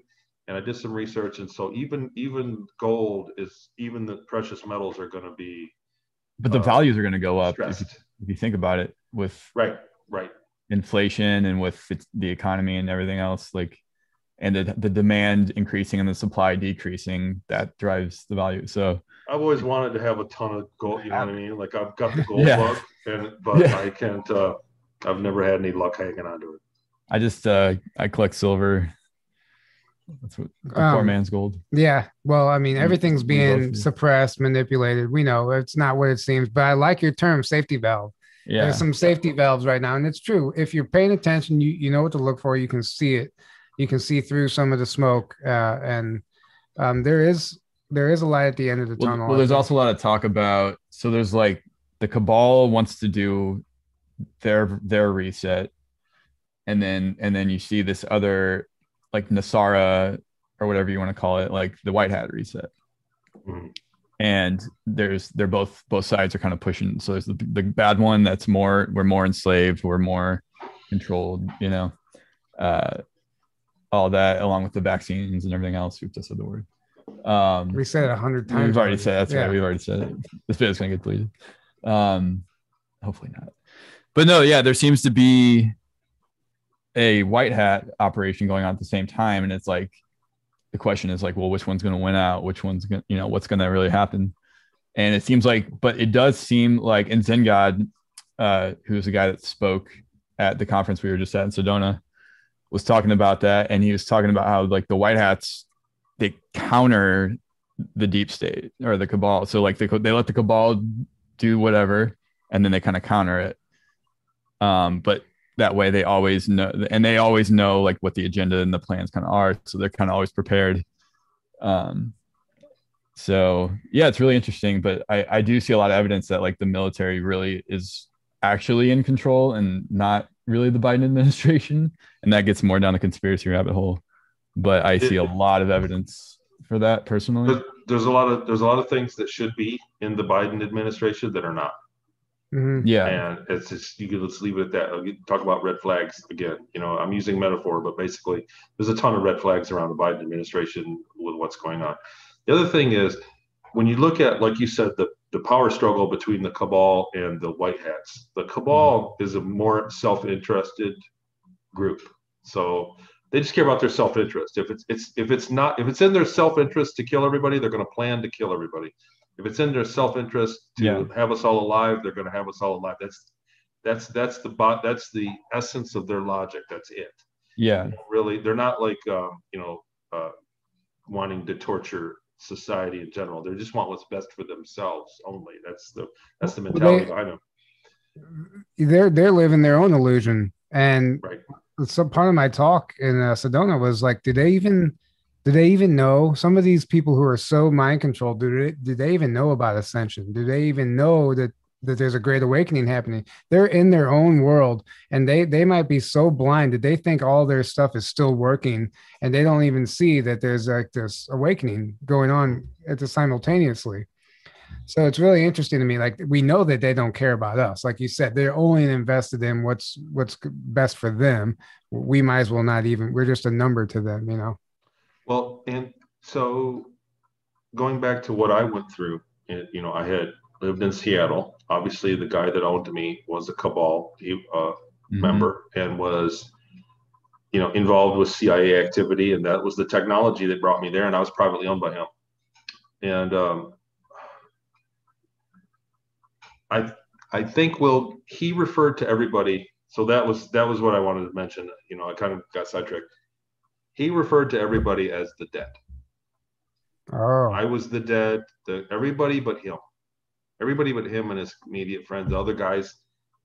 and I did some research, and so even even gold is even the precious metals are going to be But the uh, values are going to go up if you, if you think about it with Right, right. inflation and with the economy and everything else like and the, the demand increasing and the supply decreasing that drives the value so I've always wanted to have a ton of gold. You know what I mean? Like I've got the gold Yeah. bug, and but Yeah. I can't. uh I've never had any luck hanging onto it. i just uh i collect silver that's what the poor Um, man's gold Yeah. Well, I mean, everything's being suppressed, manipulated. We know it's not what it seems, but I like your term safety valve. yeah There's some safety valves right now. And it's true. If you're paying attention, you, you know what to look for. You can see it. You can see through some of the smoke. Uh, and um, there is there is a light at the end of the well, tunnel. well there's also a lot of talk about so there's like the cabal wants to do their their reset and then and then you see this other like NESARA or whatever you want to call it like the white hat reset Mhm. and there's they're both both sides are kind of pushing so there's the, the bad one that's more we're more enslaved we're more controlled you know uh all that along with the vaccines and everything else we've just said the word um we said it a hundred times. We've already said that's Yeah. right. We've already said it. This video is gonna get deleted. Um, hopefully not. But no, yeah, there seems to be a white hat operation going on at the same time, and it's like the question is like, well, which one's gonna win out? Which one's gonna, you know, what's gonna really happen? And it seems like, but it does seem like, and Zen Gardner, uh, who's the guy that spoke at the conference we were just at in Sedona, was talking about that, and he was talking about how like the white hats they counter the deep state or the cabal. So like they they let the cabal do whatever, and then they kind of counter it. Um, but that way they always know, and they always know like what the agenda and the plans kind of are. So they're kind of always prepared. Um, so yeah, it's really interesting. But I I do see a lot of evidence that like the military really is actually in control and not really the Biden administration, and that gets more down the conspiracy rabbit hole. But I see a lot of evidence for that personally. There's, there's a lot of there's a lot of things that should be in the Biden administration that are not. Mhm. Yeah. and it's just you can just leave it at that. You talk about red flags again. You know, I'm using metaphor, but basically, there's a ton of red flags around the Biden administration with what's going on. The other thing is when you look at, like you said, the the power struggle between the cabal and the white hats. The cabal is a more self-interested group, so they just care about their self-interest. If it's it's if it's not if it's in their self-interest to kill everybody, they're going to plan to kill everybody. If it's in their self-interest to Yeah. have us all alive, they're going to have us all alive. That's that's that's the bot that's the essence of their logic. That's it. Yeah. Really, they're not like um, you know uh, wanting to torture society in general. They just want what's best for themselves only. That's the that's the Well, mentality they- behind them. They're they're living their own illusion, and Right. some part of my talk in uh, Sedona was like, do they even do they even know some of these people who are so mind controlled? Do they do they even know about ascension? Do they even know that that there's a great awakening happening? They're in their own world, and they they might be so blind that they think all their stuff is still working, and they don't even see that there's like this awakening going on at the simultaneously. So it's really interesting to me. Like we know that they don't care about us. Like you said, they're only invested in what's what's best for them. We might as well not even. We're just a number to them, you know. Well, and so going back to what I went through, you know, I had lived in Seattle. Obviously, the guy that owned me was a cabal he, uh, Mhm. member and was, you know, involved with CIA activity, and that was the technology that brought me there. And I was privately owned by him. And um, I, I think will he referred to everybody. So that was that was what I wanted to mention. You know, I kind of got sidetracked. He referred to everybody as the dead. Oh, I was the dead, the everybody but him. Everybody but him and his immediate friends, the other guys,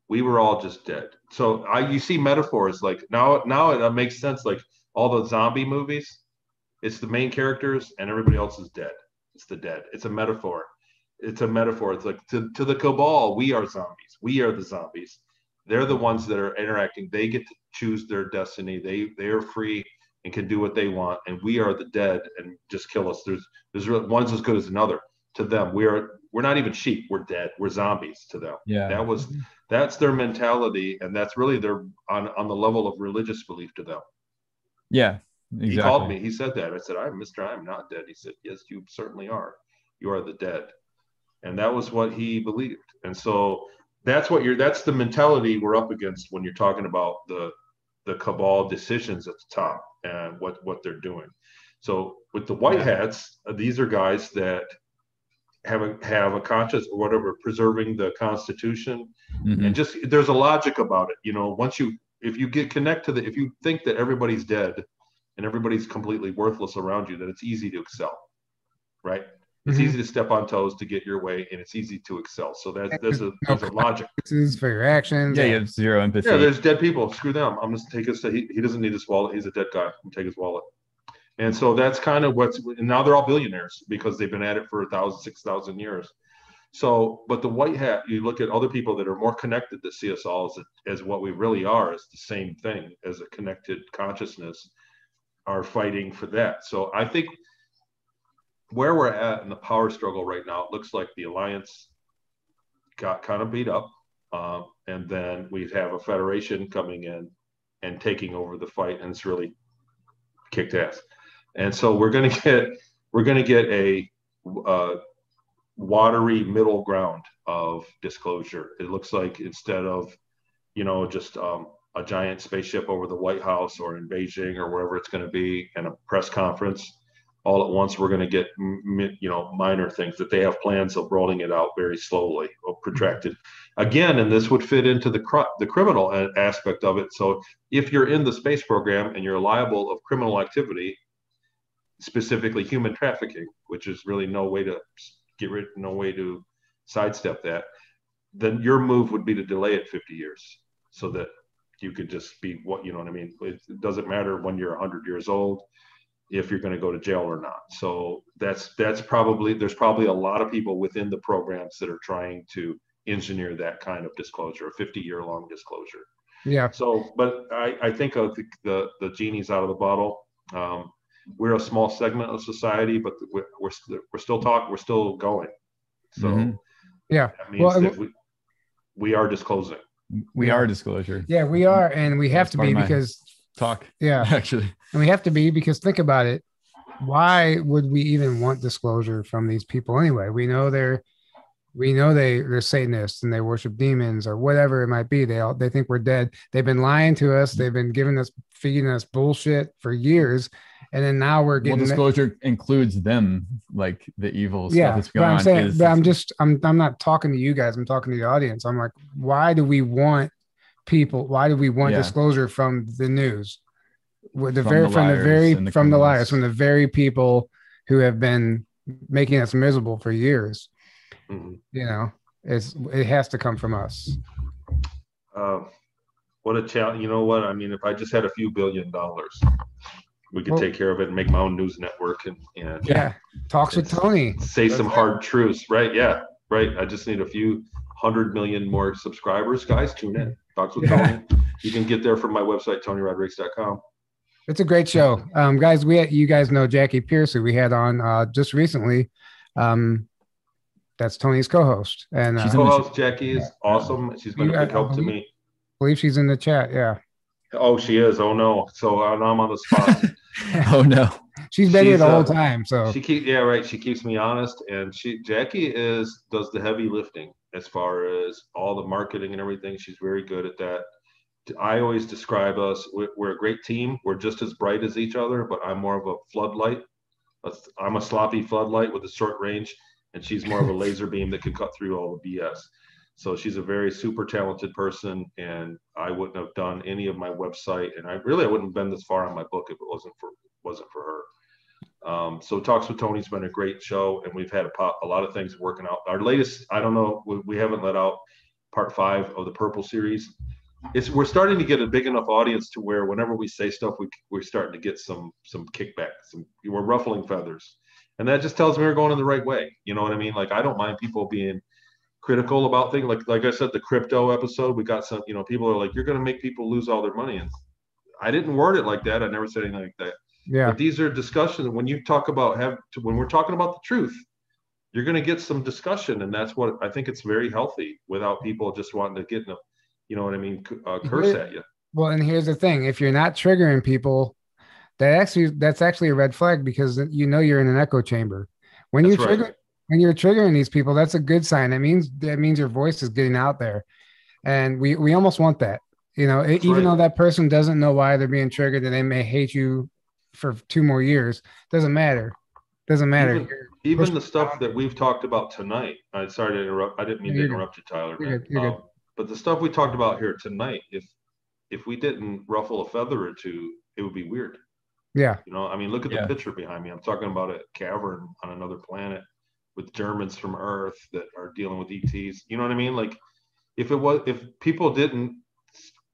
we were all just dead. So I you see metaphors like now now it uh, makes sense like all the zombie movies, it's the main characters and everybody else is dead. It's the dead. It's a metaphor. It's a metaphor. It's like to, to the cabal, we are zombies. We are the zombies. They're the ones that are interacting. They get to choose their destiny. They they are free and can do what they want. And we are the dead and just kill us. There's there's one's as good as another to them. We are we're not even sheep. We're dead. We're zombies to them. Yeah. That was that's their mentality, and that's really their on on the level of religious belief to them. Yeah. Exactly. He called me. He said that. I said, "I'm Mister. I'm not dead." He said, "Yes, you certainly are. You are the dead," and that was what he believed. And so that's what you're. That's the mentality we're up against when you're talking about the the cabal decisions at the top and what what they're doing. So with the white hats, uh, these are guys that have a have a conscious or whatever preserving the Constitution Mhm. and just there's a logic about it you know once you if you get connect to the if you think that everybody's dead and everybody's completely worthless around you then it's easy to excel right it's Mhm. easy to step on toes to get your way and it's easy to excel. So that's there's a there's a logic. Consequences for your actions. Yeah, you have zero empathy. yeah there's dead people. Screw them. I'm just take his he, he doesn't need his wallet. He's a dead guy. I'm take his wallet. And so that's kind of what's and now they're all billionaires because they've been at it for a thousand six thousand years. So, but the white hat, you look at other people that are more connected to see us all as, as what we really are, is the same thing as a connected consciousness, are fighting for that. So, I think where we're at in the power struggle right now, it looks like the alliance got kind of beat up, um, and then we have a federation coming in and taking over the fight, and it's really kicked ass. And so we're going to get we're going to get a uh, watery middle ground of disclosure. It looks like instead of, you know, just um, a giant spaceship over the White House or in Beijing or wherever it's going to be, and a press conference, all at once we're going to get, you know, minor things that they have plans of rolling it out very slowly or protracted. Again, and this would fit into the cr- the criminal uh, aspect of it. So if you're in the space program and you're liable of criminal activity, specifically human trafficking, which is really no way to get rid, no way to sidestep that, then your move would be to delay it 50 years so that you could just be what you know what I mean. It doesn't matter when you're 100 years old if you're going to go to jail or not. So that's that's probably there's probably a lot of people within the programs that are trying to engineer that kind of disclosure, a 50 year long disclosure. Yeah. So, but I, I think of the, the, the genie's out of the bottle. Um, we're a small segment of society, but we're, we're, we're still talking, we're still going. So Mhm. Yeah. that means Well, that we, we are disclosing. We are disclosure. Yeah, we are, and we have That's to be because Talk yeah, actually. And we have to be because think about it. Why would we even want disclosure from these people anyway? We know they're we know they they're Satanists and they worship demons or whatever it might be. They all they think we're dead. They've been lying to us. They've been giving us feeding us bullshit for years, and then now we're Well, getting disclosure includes them, like the evil stuff yeah. that's But I'm on. saying, is- but I'm just I'm I'm not talking to you guys. I'm talking to the audience. I'm like, why do we want people? Why do we want Yeah. disclosure from the news? With the From very the from the very the from the criminals. liars from the very people who have been making us miserable for years. Mhm. You know, it's it has to come from us. Uh, what a challenge! You know what? I mean, if I just had a few billion dollars, we could Well- take care of it and make my own news network and and Yeah, talks with Tony. say some That's hard truths, right? Yeah, right. I just need a few hundred million more subscribers. Guys, tune in. Talks with Yeah. Tony. You can get there from my website, TonyRodriguez.com. It's a great show, um, guys. We you guys know Jackie Pierce, who we had on uh, just recently. Um, that's Tony's co-host, and uh, She's in the- Co-host Jackie is awesome. She's been a Yeah, big help to me. I believe she's in the chat. Yeah, Oh, she is. Oh no. So uh, now I'm on the spot. oh no. she's been here She's, the whole uh, time. So she keep yeah right. She keeps me honest, and she Jackie is does the heavy lifting as far as all the marketing and everything. She's very good at that. I always describe us. We're, a great team. We're just as bright as each other, but I'm more of a floodlight. I'm a sloppy floodlight with a short range, and she's more of a laser beam that can cut through all the BS. So she's a very super talented person, and I wouldn't have done any of my website, and I really I wouldn't have been this far on my book if it wasn't for wasn't for her. Um, so talks with Tony's been a great show, and we've had a, po- a lot of things working out. Our latest, I don't know, we, we haven't let out part five of the Purple series. It's we're starting to get a big enough audience to where whenever we say stuff, we we're starting to get some some kickback. Some we're ruffling feathers, and that just tells me we're going in the right way. You know what I mean? Like I don't mind people being critical about things. Like like I said, the crypto episode, we got some. You know, people are like, "You're going to make people lose all their money," and I didn't word it like that. I never said anything like that. yeah, But these are discussions. When you talk about have when we're talking about the truth, you're going to get some discussion, and that's what I think it's very healthy without people just wanting to get in a, you know what I mean, uh, curse at you. Well, and here's the thing: if you're not triggering people, that actually that's actually a red flag because you know you're in an echo chamber. When you That's right. trigger, when you're triggering these people, that's a good sign. That means that means your voice is getting out there, and we we almost want that. You know, That's even right. though that person doesn't know why they're being triggered, and they may hate you for two more years, doesn't matter. Doesn't matter. Even- Even the stuff that we've talked about tonight. I'm sorry to interrupt. I didn't mean to You're good. interrupt you, Tyler. You're good. You're good. But the stuff we talked about here tonight, if if we didn't ruffle a feather or two, it would be weird. yeah, You know, I mean, look at Yeah. the picture behind me. I'm talking about a cavern on another planet with Germans from Earth that are dealing with ETs. You know what I mean? Like, if it was, if people didn't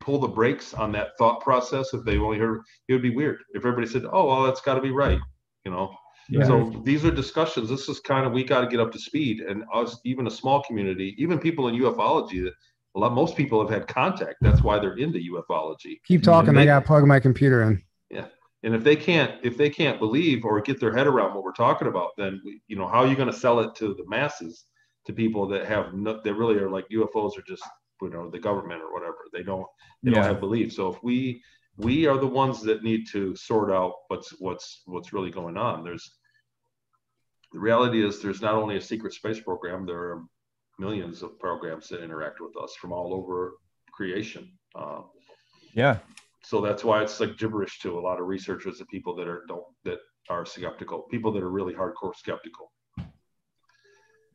pull the brakes on that thought process, if they only heard, it would be weird. If everybody said, "Oh, well, that's got to be right," you know. Yeah. So these are discussions. This is kind of we got to get up to speed, and us, even a small community, even people in ufology that a lot, most people have had contact. That's why they're into ufology. keep mm-hmm. talking. I gotta plug my computer in. Yeah, and if they can't, if they can't believe or get their head around what we're talking about, then we- you know how are you going to sell it to the masses, to people that have no, that really are like UFOs are just you know the government or whatever. They don't they don't have belief. So if we we are the ones that need to sort out what's what's what's really going on. There's the reality is there's not only a secret space program, there are millions of programs that interact with us from all over creation. Uh, Yeah. so that's why it's like gibberish to a lot of researchers and people that are don't that are skeptical people that are really hardcore skeptical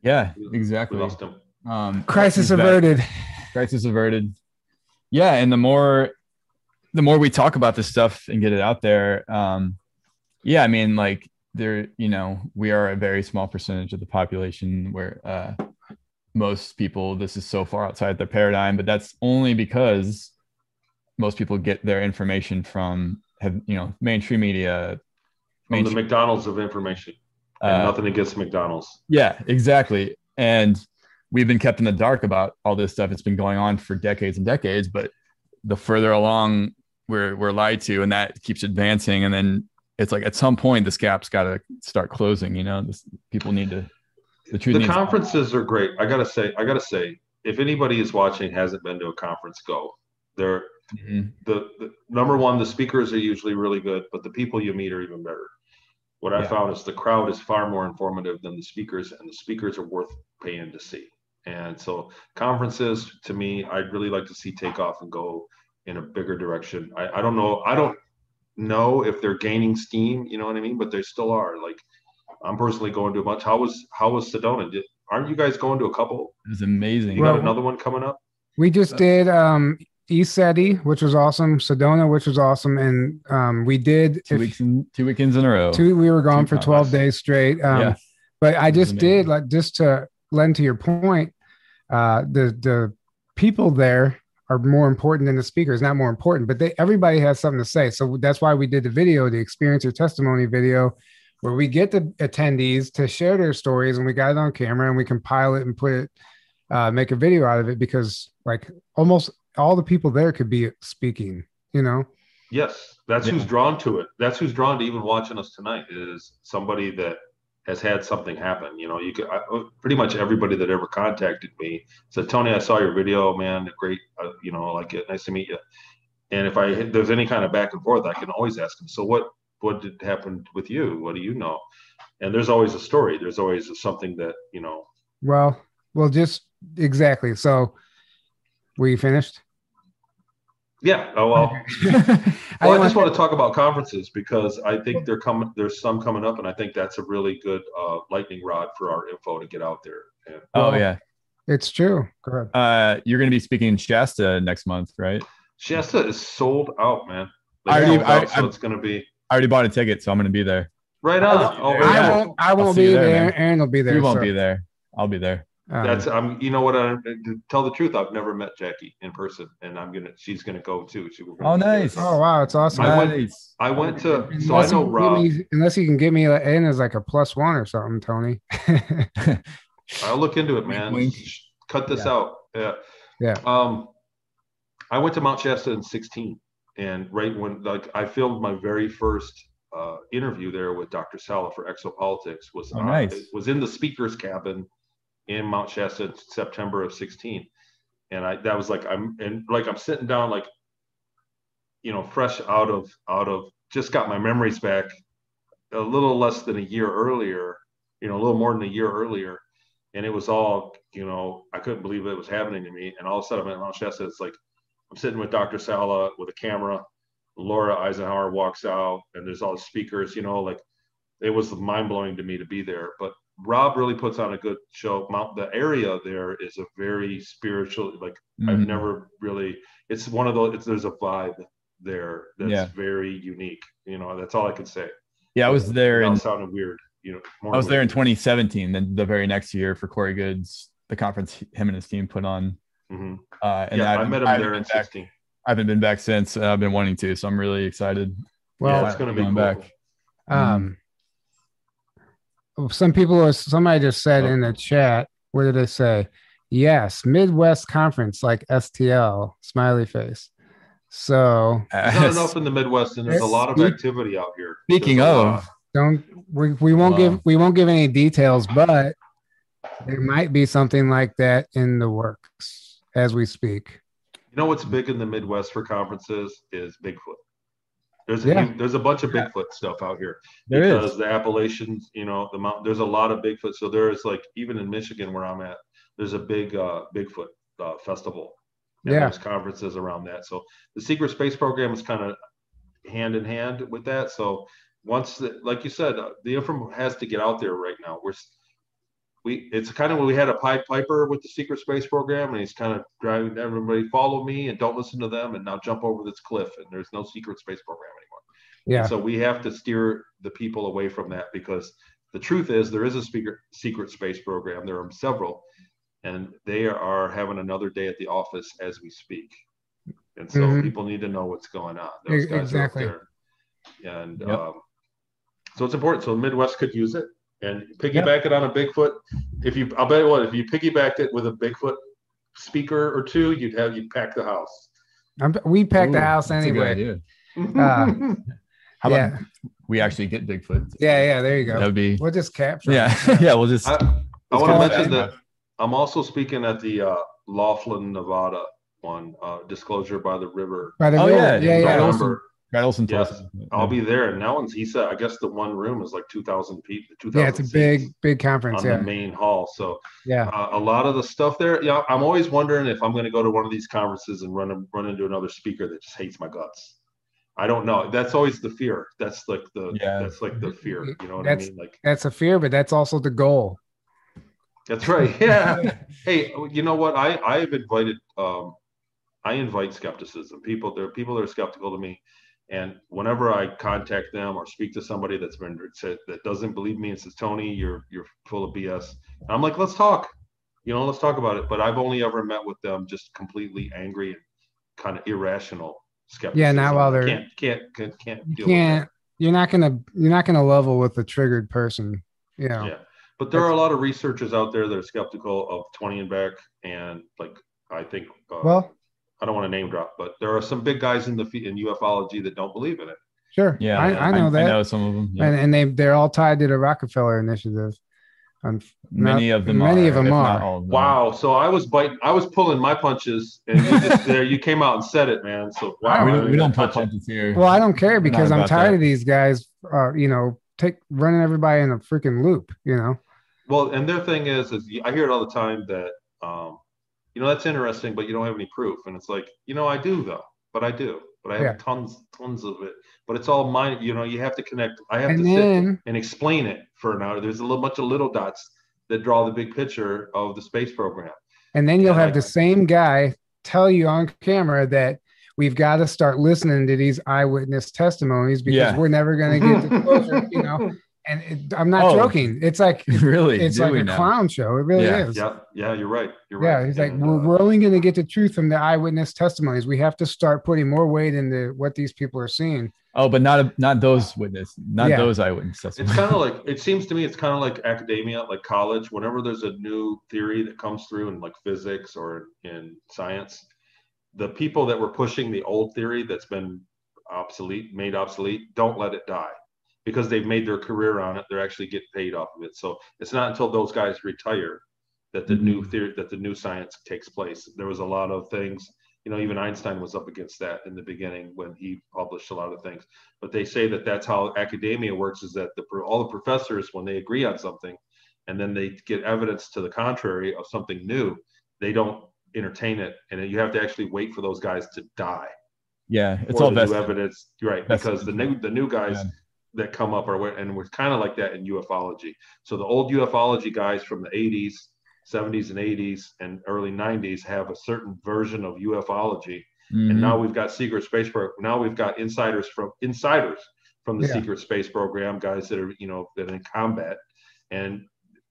Yeah. Exactly. we lost them Um, Crisis is that- averted. crisis averted yeah and the more the more we talk about this stuff and get it out there um yeah i mean like there you know we are a very small percentage of the population where uh most people this is so far outside their paradigm but that's only because most people get their information from have you know mainstream media from the mcdonald's of information and uh, nothing against mcdonald's yeah, exactly. And we've been kept in the dark about all this stuff. It's been going on for decades and decades, but the further along we're we're lied to, and that keeps advancing, and then it's like at some point this gap's got to start closing. You know, this, people need to. The truth the needs. conferences are great i gotta say i gotta say if anybody is watching hasn't been to a conference, go. They're Mhm. the, the number one, the speakers are usually really good, but the people you meet are even better. What I found is the crowd is far more informative than the speakers, and the speakers are worth paying to see. And so conferences, to me, I'd really like to see take off and go in a bigger direction. I, I don't know. I don't know if they're gaining steam. You know what I mean? But they still are. Like I'm personally going to a bunch. How was how was Sedona? Did, aren't you guys going to a couple? It was amazing. You Well, got another one coming up? We just did um ECETI, which was awesome, Sedona, which was awesome, and um we did two if- weeks in two weekends in a row. two we were gone Two for 12 contests. days straight. Um yeah. but I It was just did like just to lend to your point, uh the the people there are more important than the speakers, not more important, but they everybody has something to say. So that's why we did the video, the experience or testimony video, where we get the attendees to share their stories and we got it on camera and we compile it and put it uh make a video out of it because like almost all the people there could be speaking, you know. Yes, that's Yeah. who's drawn to it. That's who's drawn to even watching us tonight is somebody that has had something happen. You know, you could I, pretty much everybody that ever contacted me said, "Tony, I saw your video, man. Great, uh, you know, like it. Nice to meet you." And if I if there's any kind of back and forth, I can always ask them. So what what did happen with you? What do you know? And there's always a story. There's always something that you know. Well, well, just exactly. So were you finished. Yeah. Oh well. I Well, I want- just want to talk about conferences because I think they're coming. There's some coming up, and I think that's a really good uh, lightning rod for our info to get out there. And oh Well, yeah. It's true. Go ahead. Uh, you're going to be speaking in Shasta next month, right? Shasta is sold out, man. I They already- out, I- so I- it's going to be I already bought a ticket, so I'm going to be there. right I'll on. Oh, there, I won't. I won't be there, there. Aaron will be there. you won't so, be there. I'll be there. um, That's I'm. You know what? I, to tell the truth, I've never met Jackie in person, and I'm gonna. She's gonna go too. She, we're gonna Oh, be there. nice. oh wow, it's awesome. I went- I went to. So I unless, know you can Rob. me, unless you can get me in as like a plus one or something, Tony. I'll look into it, man. Wink, Sh- Cut this Yeah. out. Yeah. Yeah. Um, I went to Mount Shasta in 16, and right when like I filmed my very first uh, interview there with Dr. Salla for Exopolitics was Oh, uh, nice. it was in the speaker's cabin in Mount Shasta September of 16, and I that was like I'm and like I'm sitting down like you know fresh out of out of just got my memories back a little less than a year earlier, you know, a little more than a year earlier. And it was all, you know, I couldn't believe it was happening to me. And all of a sudden I'm at Mount Shasta. It's like I'm sitting with Dr. Salla with a camera. Laura Eisenhower walks out and there's all the speakers, you know, like it was mind blowing to me to be there. But Rob really puts on a good show. Mount the area there is a very spiritual, like I've Mhm. never really. It's one of those. It's, there's a vibe there that's Yeah. very unique. You know, that's all I can say. Yeah, I was there in sounding weird. You know, more I was there in 2017. Then the very next year for Corey Goode's, the conference him and his team put on. Mhm. Uh, and Yeah, I haven't- met him haven't there been in back- 16. I haven't been back since. Uh, I've been wanting to, so I'm really excited. Well, yeah, it's going to be going cool. back. um, some people, somebody just said Oh. in the chat, what did they say? Yes, Midwest Conference, like STL, smiley face. So There's not enough in the Midwest, and there's a lot of activity out here. Speaking There's of, don't we, we won't Wow. give we won't give any details, but there might be something like that in the works as we speak. you know what's big in the Midwest for conferences is Bigfoot. There's a, Yeah. there's a bunch of Bigfoot stuff out here there because is. the Appalachians, you know, the mountain. There's a lot of Bigfoot. So there is like even in Michigan where I'm at, there's a big uh, Bigfoot uh, festival. Yeah. There's conferences around that. So the Secret Space Program is kind of hand in hand with that. So once, the, like you said, uh, the info has to get out there right now. We're we it's kind of when we had a Pied Piper with the Secret Space Program, and he's kind of driving everybody follow me and don't listen to them, and now jump over this cliff, and there's no Secret Space Program anymore. Yeah. So we have to steer the people away from that because the truth is there is a speaker, secret space program. There are several, and they are having another day at the office as we speak. And so Mhm. people need to know what's going on. Those guys exactly. are there. And Yep. um, so it's important. So the Midwest could use it and piggyback it on a Bigfoot. If you, I'll bet you what, if you piggybacked it with a Bigfoot speaker or two, you'd have, you'd pack the house. I'm, we packed the Ooh, house that's a good anyway. Uh, How yeah, about we actually get Bigfoot? yeah, yeah. There you That go. would be. We'll just capture. Yeah, it. yeah. We'll just. I, I want to mention that I'm also speaking at the uh, Laughlin, Nevada one, uh, Disclosure by the River. By the Oh, river. yeah, yeah, yeah. Yeah. November. Brad Olson told Yes, us. I'll be there, and that one's he said. I guess the one room is like two thousand people. Two thousand. Yeah, it's a big, big conference. on Yeah, the main hall. So yeah. uh, a lot of the stuff there. Yeah, I'm always wondering if I'm going to go to one of these conferences and run run into another speaker that just hates my guts. I don't know. That's always the fear. That's like the Yeah. that's like the fear. You know what That's- I mean? Like That's a fear, but that's also the goal. that's right. Yeah. hey, you know what? I I've invited um I invite skepticism. People there are people that are skeptical to me. And whenever I contact them or speak to somebody that's been said that doesn't believe me and says, Tony, you're you're full of BS. I'm like, let's talk. You know, let's talk about it. But I've only ever met with them just completely angry and kind of irrational skepticism. Yeah, not while they're- can't can't can't, can't You deal can't. with You're not gonna. You're not gonna level with a triggered person. You know. Yeah. But there are a lot of researchers out there that are skeptical of 20 and back and like I think uh, Well, I don't want to name drop, but there are some big guys in the fe- in ufology that don't believe in it. sure. Yeah, I, I know that. I know some of them. yeah. And and they they're all tied to the Rockefeller Initiative. Um, many not- of them. many are, of them are. of them. Wow. So I was biting, I was pulling my punches, and you just there you came out and said it, man. So wow. We I don't, we don't put touch it. punches here. well, I don't care because I'm tired that. of these guys. Uh, you know, take running everybody in a freaking loop. You know. Well, and their thing is, is I hear it all the time that, um, you know, that's interesting, but you don't have any proof, and it's like, you know, I do though, but I do, but I have Yeah. tons, tons of it, but it's all mine. You know, you have to connect. I have And to then- sit and explain it for an hour. There's a little bunch of little dots that draw the big picture of the space program. And then you'll Yeah, have I- the same guy tell you on camera that we've got to start listening to these eyewitness testimonies because Yeah. we're never going to get the closure. You know. And it, I'm not Oh. joking. It's like really? it's like a now? clown show. It really Yeah. is. Yeah, yeah, you're right. You're Yeah, right. he's like, And, we're, uh, we're only going to get the truth from the eyewitness testimonies. We have to start putting more weight into what these people are seeing. Oh, but not not those witness, not Yeah. those eyewitness testimonies. It's kind of like it seems to me. It's kind of like academia, like college. Whenever there's a new theory that comes through in like physics or in science, the people that were pushing the old theory that's been obsolete, made obsolete, don't let it die because they've made their career on it. They're actually getting paid off of it. So it's not until those guys retire that the new mm-hmm. theory, that the new science takes place. There was a lot of things. You know, even Einstein was up against that in the beginning when he published a lot of things but they say that that's how academia works is that the all the professors when they agree on something and then they get evidence to the contrary of something new they don't entertain it and you have to actually wait for those guys to die yeah, it's all new evidence right Vested because the new the new guys Yeah. That come up are and we're kind of like that in ufology so the old ufology guys from the 80s 70s and 80s and early 90s have a certain version of ufology Mhm. and now we've got secret space program. Now we've got insiders from insiders from the Yeah. secret space program, guys that are you know that are in combat, and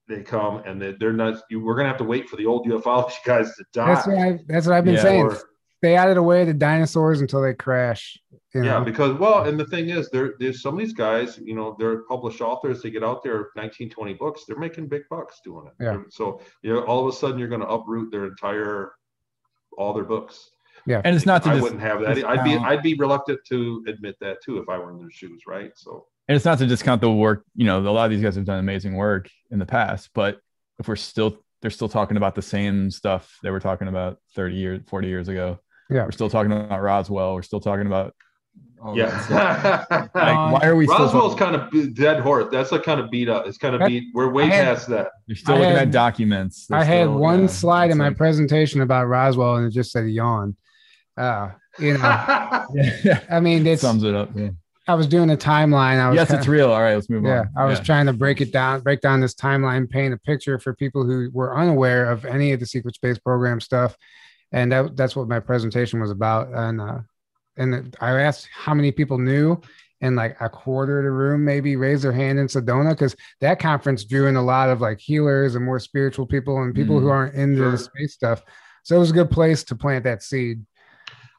they come and they, they're not. You, we're gonna have to wait for the old ufology guys to die. That's what I, that's what I've been Yeah. saying. Or- Stay out of the way of dinosaurs until they crash. You yeah, know? because well, and the thing is, there there's some of these guys, you know, they're published authors. They get out there 19, 20 books. They're making big bucks doing it. Yeah. So you know, all of a sudden, you're going to uproot their entire all their books. Yeah, and it's not to I dis- wouldn't have that. I'd be I'd be reluctant to admit that too if I were in their shoes, right? So and it's not to discount the work. You know, a lot of these guys have done amazing work in the past, but if we're still they're still talking about the same stuff they were talking about 30 years, 40 years ago. Yeah. We're still talking about Roswell. We're still talking about all that yeah. Like, why are we still Roswell's talking- kind of dead horse. That's like kind of beat up. It's kind of That- beat. We're way had- past that. You're still I looking had- at documents. They're I had still- one yeah, slide in it's my like- presentation about Roswell and it just said yawn. Uh, you know, I mean, it sums it up. Yeah. I was doing a timeline. I was Yes, kinda- it's real. All right, let's move yeah on. i was trying to break it down break down this timeline paint a picture for people who were unaware of any of the secret space program stuff and that, that's what my presentation was about. And uh and i asked how many people knew and like a quarter of the room maybe raised their hand in sedona because that conference drew in a lot of like healers and more spiritual people and people who Mm, aren't into sure. the space stuff. So it was a good place to plant that seed.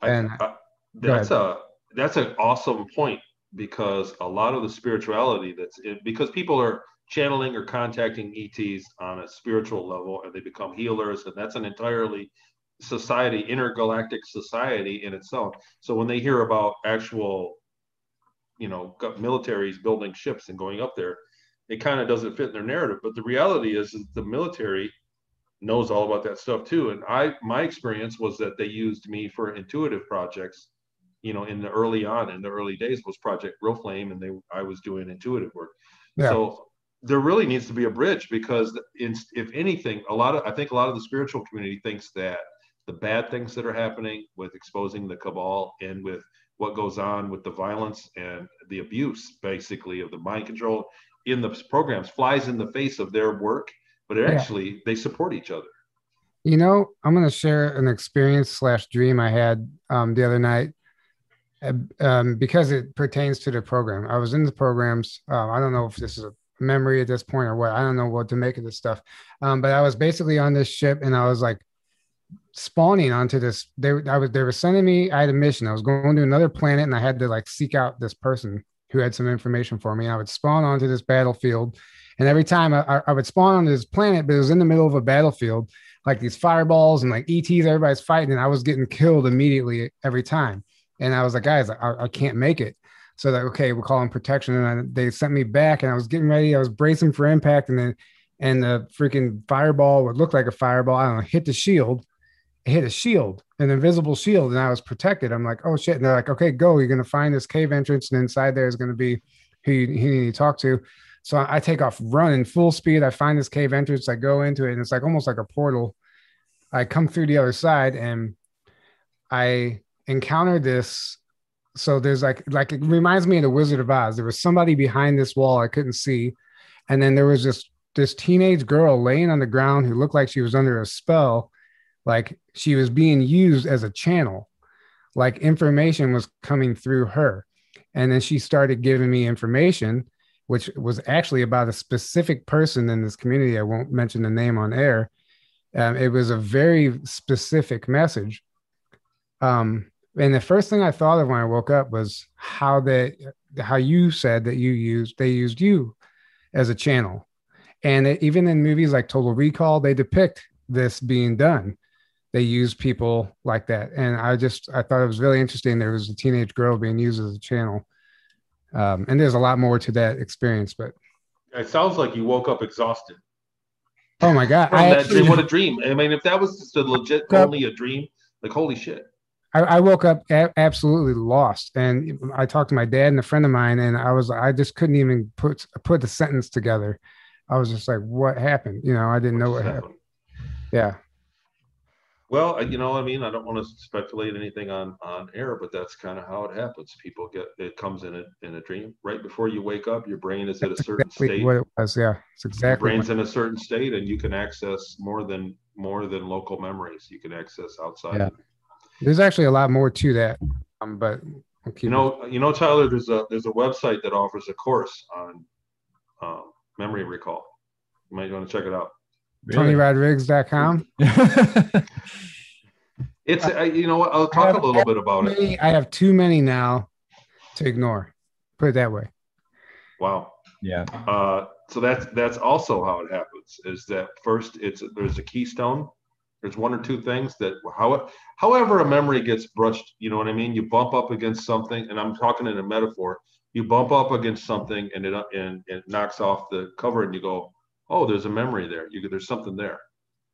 And- I- that's a that's an awesome point because a lot of the spirituality that's it, because people are channeling or contacting ETs on a spiritual level and they become healers and that's an entirely society intergalactic society in itself so when they hear about actual you know militaries building ships and going up there it kind of doesn't fit in their narrative but the reality is, is the military knows all about that stuff too. And I, my experience was that they used me for intuitive projects. You know, in the early on, in the early days, was Project Real Flame, and they, I was doing intuitive work. Yeah. So there really needs to be a bridge because, in, if anything, a lot of I think a lot of the spiritual community thinks that the bad things that are happening with exposing the cabal and with what goes on with the violence and the abuse, basically, of the mind control in the programs flies in the face of their work, but Yeah. actually they support each other. You know, I'm going to share an experience slash dream I had um, the other night um, because it pertains to the program. I was in the programs. Um, I don't know if this is a memory at this point or what. I don't know what to make of this stuff. Um, but I was basically on this ship and I was like spawning onto this. They, I was, they were sending me, I had a mission. I was going to another planet and I had to like seek out this person who had some information for me. I would spawn onto this battlefield. And every time I, I- would spawn on this planet, but it was in the middle of a battlefield, like these fireballs and like ETs, everybody's fighting, and I was getting killed immediately every time. And I was like, guys, I, I can't make it. So that okay, we're calling protection, and I, they sent me back, and I was getting ready. I was bracing for impact, and then and the freaking fireball would look like a fireball. I don't know, hit the shield, hit a shield, an invisible shield, and I was protected. I'm like, oh shit! And they're like, okay, go. You're gonna find this cave entrance, and inside there is gonna be who you, who you need to talk to. So I take off running full speed. I find this cave entrance. I go into it, and it's like almost like a portal. I come through the other side, and I encounter this. So there's like like it reminds me of the Wizard of Oz. There was somebody behind this wall I couldn't see, and then there was this this teenage girl laying on the ground who looked like she was under a spell, like she was being used as a channel, like information was coming through her, and then she started giving me information which was actually about a specific person in this community. I won't mention the name on air. Um, it was a very specific message. Um, and the first thing I thought of when I woke up was how that how you said that you used, they used you as a channel. And it, even in movies like Total Recall, they depict this being done. They use people like that. And I just, I thought it was really interesting. There was a teenage girl being used as a channel. Um, and there's a lot more to that experience, but It sounds like you woke up exhausted. oh my God. From I that actually- dream. What a dream. I mean, if that was just a legit only a dream, like holy shit. I, I woke up a- absolutely lost, and I talked to my dad and a friend of mine, and I was I just couldn't even put put the sentence together. I was just like, "What happened?" You know, I didn't know what happened. Yeah, Well, you know, I mean, I don't want to speculate anything on on air, but that's kind of how it happens. People get it comes in a in a dream right before you wake up. Your brain is at a certain exactly state. what it was. Yeah, it's Your exactly. brain's in a certain state, and you can access more than more than local memories. You can access outside. Yeah. There's actually a lot more to that, um, but You know, you know, Tyler. There's a there's a website that offers a course on um, memory recall. You might want to check it out. It. TonyRodrigues.com. It's I, you know what I'll talk a little bit about it. I have too many now to ignore. Put it that way. Wow. yeah. Uh, so that's that's also how it happens. Is that first? It's there's a keystone. There's one or two things that how however a memory gets brushed. You know what I mean? You bump up against something, and I'm talking in a metaphor. You bump up against something, and it and it knocks off the cover, and you go, "Oh, there's a memory there. You there's something there,"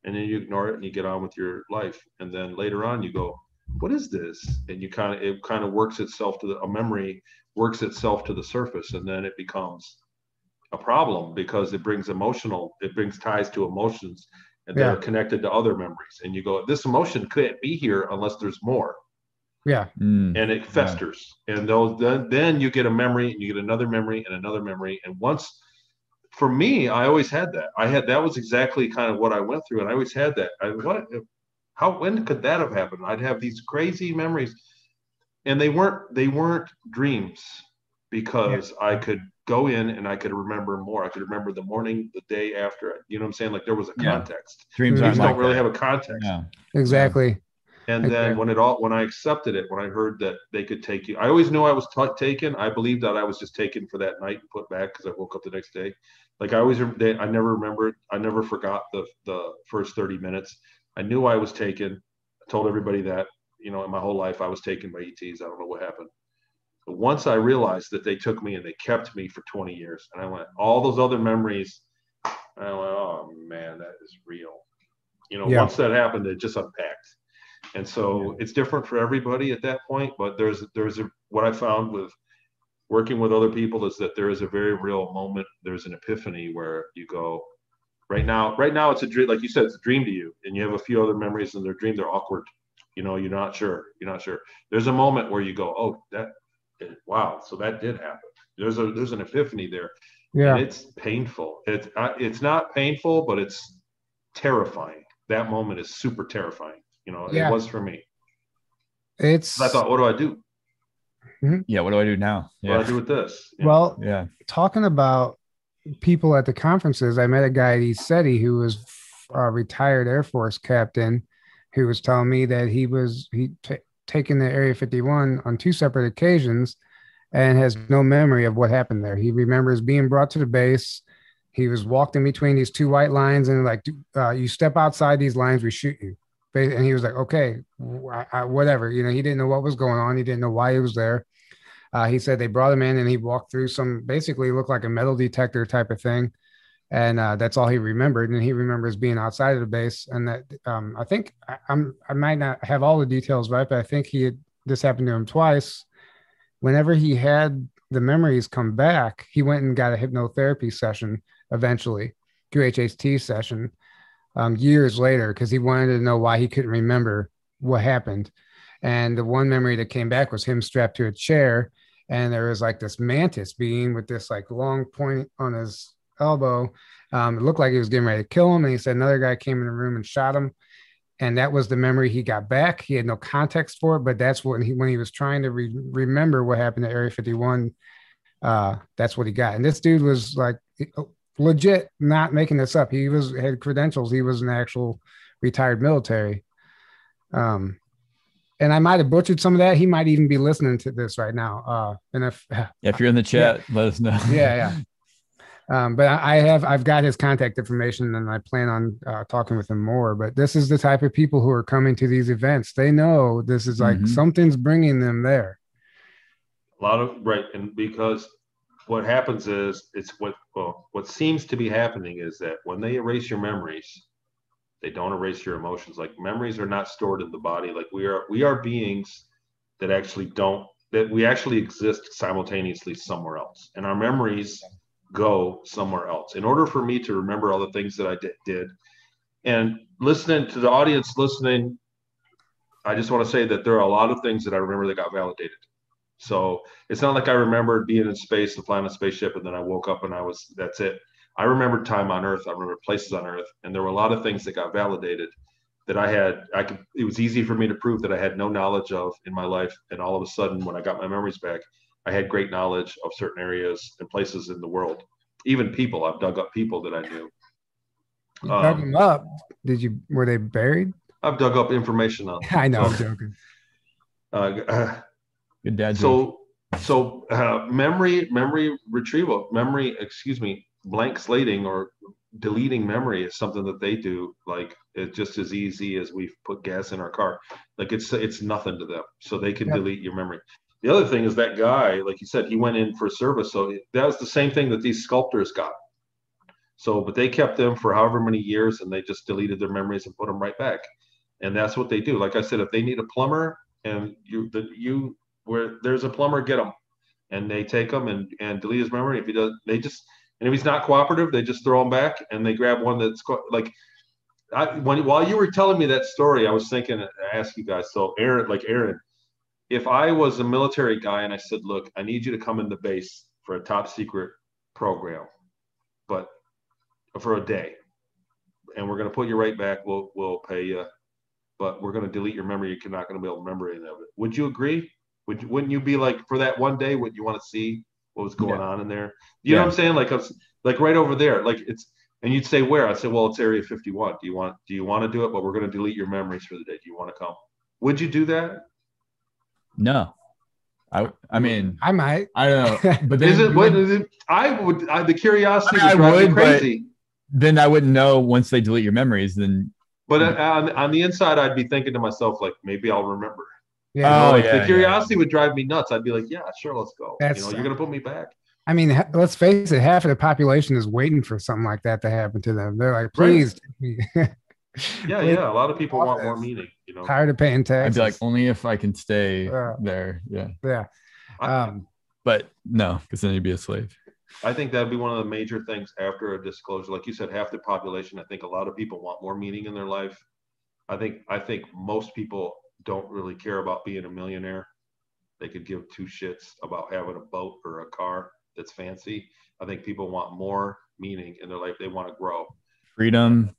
and then you ignore it and you get on with your life. And then later on, you go, "What is this?" And you kind of it kind of works itself to the a memory works itself to the surface, and then it becomes a problem because it brings emotional it brings ties to emotions and they're Yeah. connected to other memories and you go this emotion can't be here unless there's more Yeah, Mm. and it festers and those then then you get a memory and you get another memory and another memory and once for me i always had that i had that was exactly kind of what i went through and i always had that i what how when could that have happened i'd have these crazy memories and they weren't they weren't dreams because i could go in and i could remember more i could remember the morning the day after it. you know what i'm saying like there was a Yeah. context Dreams Dreams aren't like don't really that. have a context Yeah. exactly. and Okay. then when it all when I accepted it, when I heard that they could take you, I always knew I was t- taken. I believed that I was just taken for that night and put back because I woke up the next day. Like I always, they, I never remembered. I never forgot the the first thirty minutes. I knew I was taken. I told everybody that you know in my whole life I was taken by ETs. I don't know what happened. But once I realized that they took me and they kept me for 20 years, and I went all those other memories. I went, oh man, that is real. You know, Yeah. once that happened, it just unpacked. And so it's different for everybody at that point. But there's there's a what I found with working with other people is that there is a very real moment. There's an epiphany where you go, right now, right now it's a dream, like you said, it's a dream to you, and you have a few other memories in their dream. They're awkward. You know, you're not sure. You're not sure. There's a moment where you go, oh, that, wow, so that did happen. There's a there's an epiphany there. Yeah. And it's painful. It's uh, it's not painful, but it's terrifying. That moment is super terrifying. You know, Yeah. it was for me. It's I thought, what do I do? Yeah. What do I do now? What do I do with this? You know? well, Yeah. talking about people at the conferences, I met a guy at ECETI who was a retired Air Force captain who was telling me that he was he t- taken the Area 51 on two separate occasions and has no memory of what happened there. He remembers being brought to the base. He was walked in between these two white lines and like, uh, you step outside these lines, we shoot you. And he was like, okay, wh- I- whatever. You know, he didn't know what was going on. He didn't know why he was there. Uh, he said they brought him in and he walked through some basically looked like a metal detector type of thing. And uh, that's all he remembered. And he remembers being outside of the base. And that um, I think I, I'm I might not have all the details right, but I think he had this happened to him twice. Whenever he had the memories come back, he went and got a hypnotherapy session eventually, QHHT session, um, years later, because he wanted to know why he couldn't remember what happened. And the one memory that came back was him strapped to a chair, and there was like this mantis being with this like long point on his elbow. Um, it looked like he was getting ready to kill him, and he said another guy came in the room and shot him. And that was the memory he got back. He had no context for it, but that's when he when he was trying to re- remember what happened to Area 51. Uh, that's what he got. And this dude was like legit, not making this up. He was had credentials. He was an actual retired military. Um, and I might have butchered some of that. He might even be listening to this right now. Uh, and if Yeah, if you're in the chat, let us know. yeah, yeah. Um, but I I have I've got his contact information, and I plan on uh, talking with him more. But this is the type of people who are coming to these events. They know this is like Mhm. something's bringing them there. a lot of right and because what happens is it's what well what seems to be happening is that when they erase your memories they don't erase your emotions. Like memories are not stored in the body. Like we are we are beings that actually don't that we actually exist simultaneously somewhere else. And our memories go somewhere else. In order for me to remember all the things that i did, did and listening to the audience listening i just want to say that there are a lot of things that i remember that got validated so it's not like I remembered being in space and flying a spaceship and then I woke up and I was that's it. I remembered time on Earth. I remember places on Earth, and there were a lot of things that got validated that I had. I could. It was easy for me to prove that I had no knowledge of in my life, and all of a sudden, when I got my memories back, I had great knowledge of certain areas and places in the world. Even people. I've dug up people that I knew. You dug Um, them up. Did you? Were they buried? I've dug up information on. I know. I'm joking. uh, Dad so so uh, memory memory retrieval memory excuse me blank slating or deleting memory is something that they do. Like it's just as easy as we put gas in our car. Like it's it's nothing to them. So they can Yep. delete your memory. The other thing is that guy like you said he went in for service. So that was the same thing that these sculptors got. So but they kept them for however many years and they just deleted their memories and put them right back. And that's what they do. Like i said if they need a plumber and you the you where there's a plumber, get him, and they take him and and delete his memory. If he does, they just and if he's not cooperative, they just throw him back and they grab one that's like. I when while you were telling me that story, I was thinking to ask you guys. So Aaron, like Aaron, if I was a military guy and I said, look, I need you to come in the base for a top secret program, but for a day, and we're gonna put you right back. We'll we'll pay you, but we're gonna delete your memory. You're not gonna be able to remember any of it. Would you agree? Would you, wouldn't you be like for that one day? Would you want to see what was going on in there? You know what I'm saying? Like, I was- like right over there. Like it's, and you'd say where? I said, well, it's Area 51. Do you want? Do you want to do it? But we're going to delete your memories for the day. Do you want to come? Would you do that? No. I I mean, I might. I don't know. But then, Is it? What is it? I would. I, the curiosity I mean, I would, crazy. then I wouldn't know once they delete your memories. Then But uh, on, on the inside, I'd be thinking to myself, like, maybe I'll remember. Yeah. Oh, like, yeah, the curiosity would drive me nuts. I'd be like, yeah, sure, let's go. That's- you know, you're gonna put me back. I mean, let's face it. Half of the population is waiting for something like that to happen to them. They're like, Right. please. take me." Yeah, Wait, yeah. A lot of people want more meaning. You know, Tired of paying tax. I'd be like, only if I can stay Yeah. there. Yeah. yeah. Um, But no, because then you'd be a slave. I think that'd be one of the major things after a disclosure. Like you said, half the population. I think a lot of people want more meaning in their life. I think I think most people don't really care about being a millionaire. They could give two shits about having a boat or a car that's fancy. I think people want more meaning in their life. They want to grow. Freedom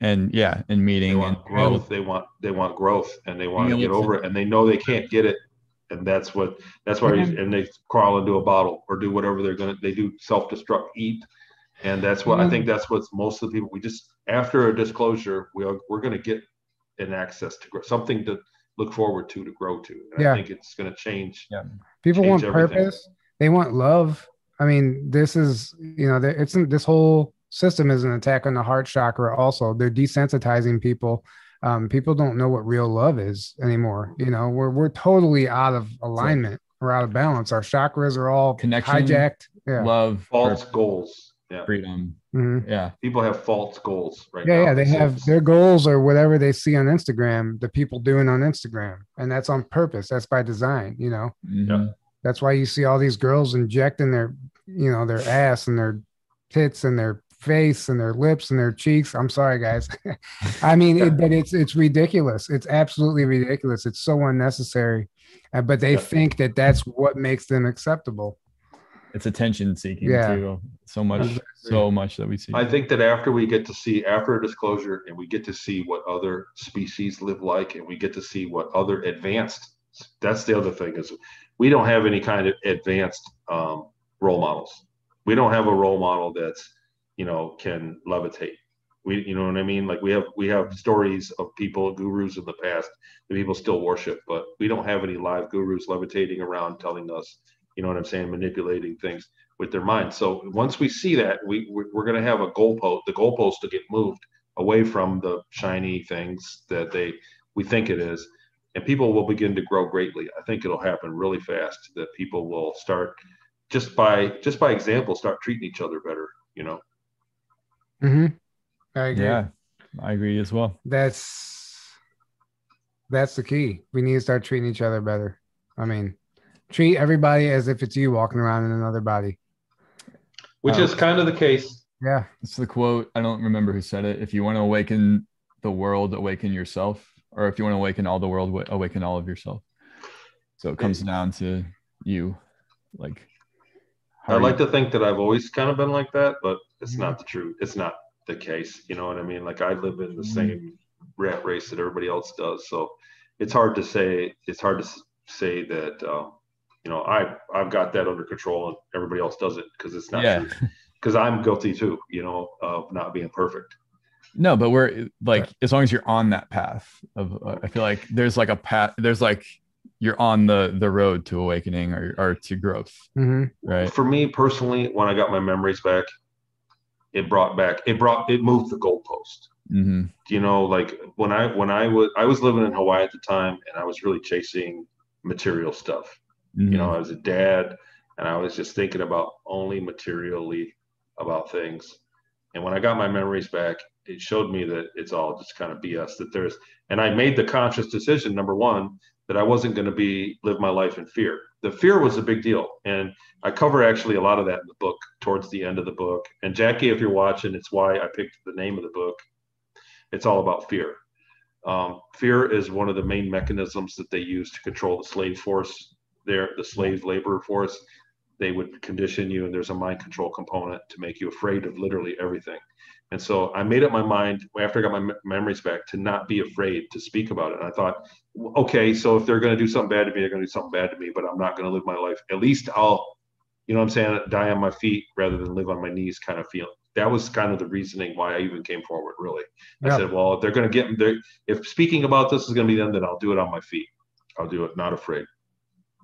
and yeah, and They meeting and growth. They want they want growth, and they want to get over it, and they know they can't get it, and that's what that's why. And they crawl into a bottle or do whatever they're gonna. They do self destruct, eat, and that's what I Mhm. think. That's what's most of the people. We just after a disclosure, we are we're gonna get an access to grow, something to look forward to to grow to. And Yeah. I think it's gonna change. Yeah. people change want everything. purpose. They want love. I mean, this is you know, it's this whole system is an attack on the heart chakra. Also, they're desensitizing people. Um, people don't know what real love is anymore. You know, we're we're totally out of alignment. We're out of balance. Our chakras are all Connection, hijacked. Yeah. love, False purpose, goals. Yeah, freedom. Mhm. Yeah. people have false goals right Yeah, now. yeah, they It's- have it's- their goals or whatever they see on Instagram, the people doing on Instagram. And that's on purpose. That's by design, you know. Mhm. That's why you see all these girls injecting their, you know, their ass and their tits and their face and their lips and their cheeks. I'm sorry, guys. I mean, it, but it's it's ridiculous. It's absolutely ridiculous. It's so unnecessary. Uh, but they Yeah. think that that's what makes them acceptable. It's attention seeking Yeah. too. So much, so much that we see. I think that after we get to see after a disclosure and we get to see what other species live like and we get to see what other advanced that's the other thing is we don't have any kind of advanced um, role models. We don't have a role model that's you know can levitate. We you know what I mean? Like we have we have stories of people gurus in the past that people still worship, but we don't have any live gurus levitating around telling us you know what I'm saying, manipulating things with their mind. So once we see that, we we're, we're going to have a goalpost, the goalpost to get moved away from the shiny things that they we think it is, and people will begin to grow greatly. I think it'll happen really fast. That people will start just by just by example start treating each other better. You know, hmm I agree. yeah, I agree as well. That's that's the key. We need to start treating each other better. I mean, treat everybody as if it's you walking around in another body. which Oh. is kind of the case. Yeah. It's the quote. I don't remember who said it. If you want to awaken the world, awaken yourself. Or if you want to awaken all the world, awaken all of yourself. So it comes down to you. Like, I like you- to think that I've always kind of been like that, but it's not the truth. It's not the case. You know what I mean? Like I live in the Mhm. same rat race that everybody else does. So it's hard to say. It's hard to say that. Um, you know, I I've got that under control, and everybody else doesn't because it's not Yeah. true. Because I'm guilty too. You know, of not being perfect. No, but we're like, as long as you're on that path of, uh, I feel like there's like a path, there's like, you're on the the road to awakening or, or to growth, hmm right? For me personally, when I got my memories back, it brought back. It brought. It moved the goalpost. hmm you know like when i when i was i was living in hawaii at the time and i was really chasing material stuff Mm-hmm. you know i was a dad and i was just thinking about only materially about things and when i got my memories back it showed me that it's all just kind of bs that there's and i made the conscious decision number one that i wasn't going to be live my life in fear the fear was a big deal and i cover actually a lot of that in the book towards the end of the book and jackie if you're watching it's why i picked the name of the book it's all about fear. Um, fear is one of the main mechanisms that they use to control the slave force. There, the slave labor force. They would condition you, and there's a mind control component to make you afraid of literally everything. And so I made up my mind after I got my me- memories back to not be afraid to speak about it. And I thought, okay, so if they're going to do something bad to me, they're going to do something bad to me, but I'm not going to live my life. At least I'll, you know what I'm saying, die on my feet rather than live on my knees kind of feeling. That was kind of the reasoning why I even came forward, really. I said, well, if they're going to get if speaking about this is going to be them, then I'll do it on my feet. I'll do it, not afraid.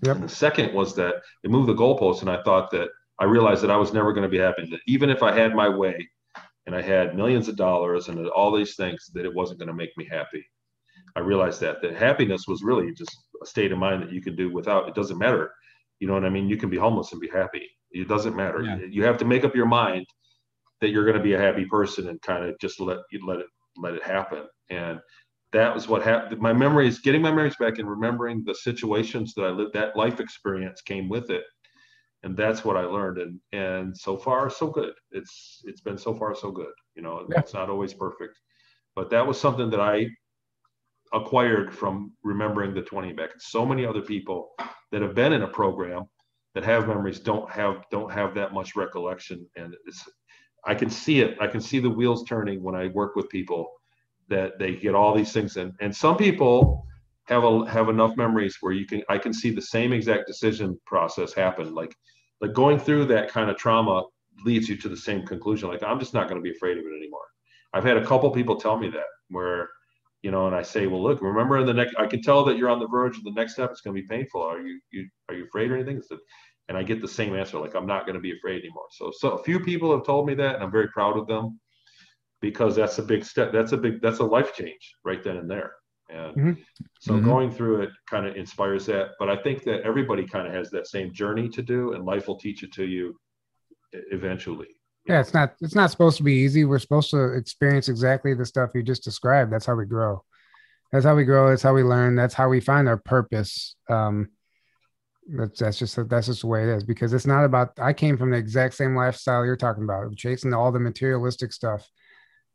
Yep. And the second was that it moved the goalposts, and I thought that I realized that I was never going to be happy. That even if I had my way, and I had millions of dollars and all these things, that it wasn't going to make me happy. I realized that that happiness was really just a state of mind that you can do without. It doesn't matter. You know what I mean? You can be homeless and be happy. It doesn't matter. Yeah. You have to make up your mind that you're going to be a happy person and kind of just let you let it let it happen. And that was what happened. My memories, getting my memories back and remembering the situations that I lived, that life experience came with it. And that's what I learned. And and so far, so good. It's it's been so far so good. You know, yeah. it's not always perfect. But that was something that I acquired from remembering the 20 back. So many other people that have been in a program that have memories don't have don't have that much recollection. And it's I can see it. I can see the wheels turning when I work with people that they get all these things in. And some people have a, have enough memories where you can I can see the same exact decision process happen. Like like going through that kind of trauma leads you to the same conclusion. Like I'm just not going to be afraid of it anymore. I've had a couple people tell me that where you know, and I say, well, look, remember in the next. I can tell that you're on the verge of the next step. It's going to be painful. Are you, you are you afraid or anything? and I get the same answer, like I'm not going to be afraid anymore. So, so a few people have told me that, and I'm very proud of them because that's a big step. That's a big, that's a life change right then and there. And mm-hmm. so mm-hmm. going through it kind of inspires that. But I think that everybody kind of has that same journey to do, and life will teach it to you eventually. Yeah, it's not it's not supposed to be easy. We're supposed to experience exactly the stuff you just described. That's how we grow. That's how we grow. That's how we learn. That's how we find our purpose. Um, that's that's just that's just the way it is because it's not about. I came from the exact same lifestyle you're talking about, chasing all the materialistic stuff,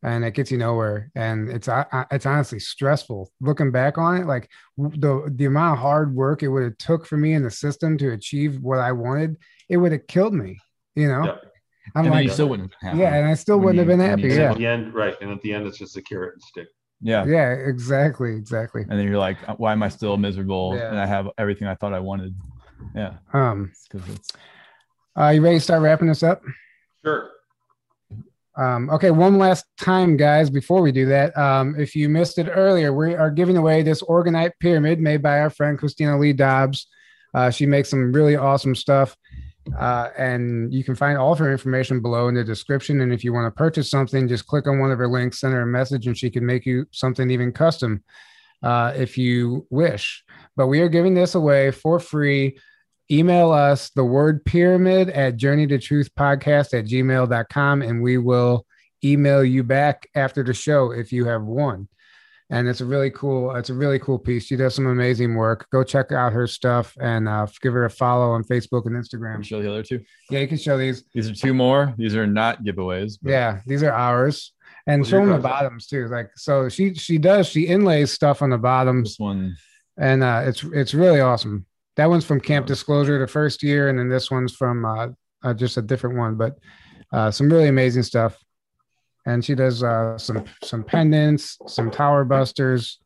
and it gets you nowhere. And it's it's honestly stressful looking back on it. Like the the amount of hard work it would have took for me in the system to achieve what I wanted, it would have killed me. You know. Yeah. I'm and like, you still wouldn't have Yeah, and I still wouldn't you, have been happy. Yeah. At the end, right. And at the end, it's just a carrot and stick. Yeah. Yeah, exactly. Exactly. And then you're like, why am I still miserable? Yeah. And I have everything I thought I wanted. Yeah. Um, because it's, uh, you ready to start wrapping this up? Sure. Um, okay, one last time, guys, before we do that, um, if you missed it earlier, we are giving away this Orgonite pyramid made by our friend Christina Lee Dobbs. Uh, she makes some really awesome stuff. Uh, and you can find all of her information below in the description. And if you want to purchase something, just click on one of her links, send her a message, and she can make you something even custom uh, if you wish. But we are giving this away for free. Email us the word pyramid at journey to truth podcast at gmail.com and we will email you back after the show if you have won and it's a really cool it's a really cool piece. She does some amazing work. Go check out her stuff and uh, give her a follow on facebook and instagram. Show the other two? Yeah you can show these. These are two more. These are not giveaways but... yeah these are ours. And show them the bottoms too. Like so she she does she inlays stuff on the bottoms. This one. And uh it's it's really awesome that one's from camp disclosure the first year and then this one's from uh, uh just a different one but uh some really amazing stuff and she does uh, some some pendants, some tower busters.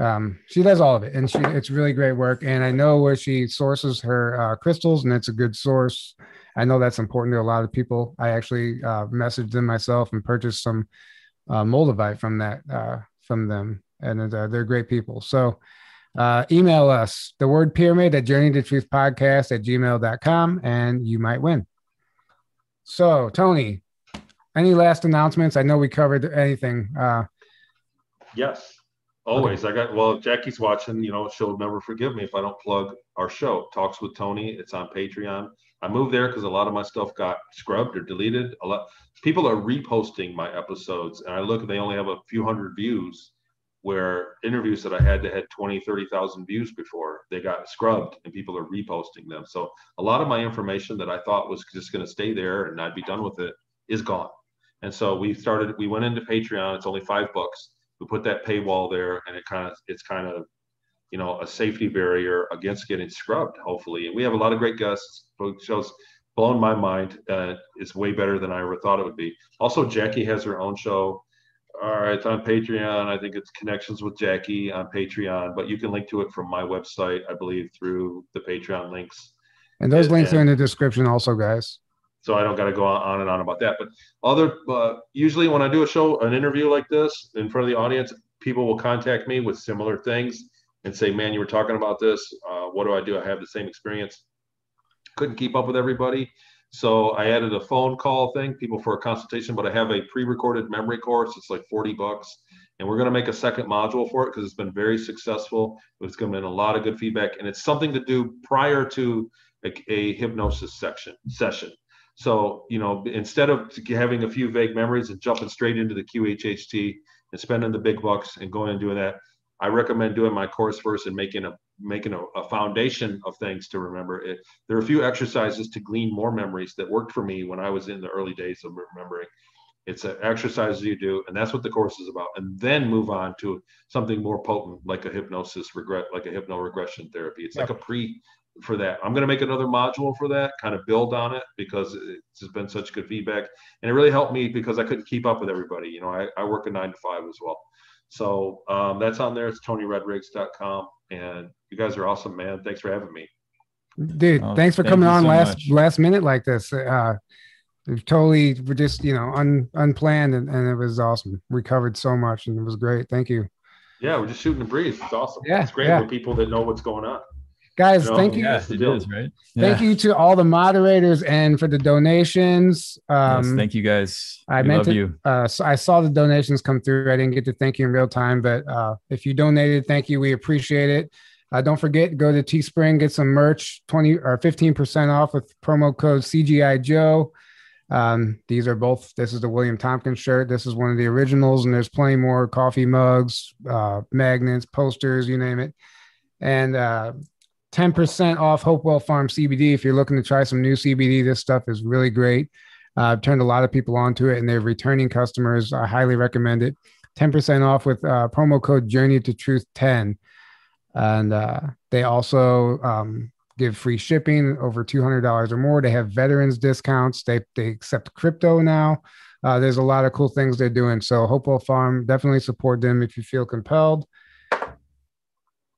Um, she does all of it, and she it's really great work. And I know where she sources her uh, crystals, and it's a good source. I know that's important to a lot of people. I actually uh, messaged them myself and purchased some uh, moldavite from that uh, from them, and uh, they're great people. So uh, email us the word pyramid at journey to truth podcast at gmail.com and you might win. So, Tony, any last announcements? I know we covered anything. Uh, yes, always. Okay. I got well. If Jackie's watching, you know, she'll never forgive me if I don't plug our show. Talks with Tony. It's on Patreon. I moved there because a lot of my stuff got scrubbed or deleted. A lot people are reposting my episodes, and I look and they only have a few hundred views. Where interviews that I had that had 20, 30,000 views before, they got scrubbed and people are reposting them. So a lot of my information that I thought was just going to stay there and I'd be done with it is gone. And so we started, we went into Patreon. It's only five bucks. We put that paywall there, and it kind of, it's kind of, you know, a safety barrier against getting scrubbed. Hopefully, and we have a lot of great guests. Shows blown my mind. Uh, it's way better than I ever thought it would be. Also, Jackie has her own show. All right, it's on Patreon. I think it's Connections with Jackie on Patreon, but you can link to it from my website, I believe, through the Patreon links. And those and, links are in the description, also, guys so I don't got to go on and on about that. But other, uh, usually when I do a show, an interview like this in front of the audience, people will contact me with similar things and say, "Man, you were talking about this. Uh, what do I do? I have the same experience. Couldn't keep up with everybody." So I added a phone call thing, people for a consultation, but I have a pre-recorded memory course. It's like 40 bucks. And we're going to make a second module for it because it's been very successful. It's going to be a lot of good feedback. And it's something to do prior to a, a hypnosis section session. So, you know, instead of having a few vague memories and jumping straight into the QHHT and spending the big bucks and going and doing that, I recommend doing my course first and making a making a, a foundation of things to remember. It, there are a few exercises to glean more memories that worked for me when I was in the early days of remembering. It's an exercise you do, and that's what the course is about. And then move on to something more potent, like a hypnosis regret, like a hypno regression therapy. It's yep. like a pre for that. I'm going to make another module for that, kind of build on it because it's been such good feedback. And it really helped me because I couldn't keep up with everybody. You know, I, I work a nine to five as well. So um, that's on there. It's TonyRodrigues.com. And you guys are awesome, man. Thanks for having me. Dude, oh, thanks for thank coming on so last much. last minute like this. Uh, totally we're just you know un, unplanned and, and it was awesome. We covered so much and it was great. Thank you. Yeah, we're just shooting the breeze. It's awesome. Yeah, it's great yeah. for people that know what's going on guys thank you yes, it is, right thank you to all the moderators and for the donations um yes, thank you guys i we meant to, you uh so i saw the donations come through i didn't get to thank you in real time but uh if you donated thank you we appreciate it uh, don't forget go to teespring get some merch 20 or 15 percent off with promo code cgi joe um, these are both this is the william tompkins shirt this is one of the originals and there's plenty more coffee mugs uh magnets posters you name it and uh 10% off Hopewell Farm CBD. If you're looking to try some new CBD, this stuff is really great. Uh, I've turned a lot of people onto it and they're returning customers. I highly recommend it. 10% off with uh, promo code Journey to Truth 10. And uh, they also um, give free shipping over $200 or more. They have veterans discounts. They, they accept crypto now. Uh, there's a lot of cool things they're doing. So Hopewell Farm, definitely support them if you feel compelled.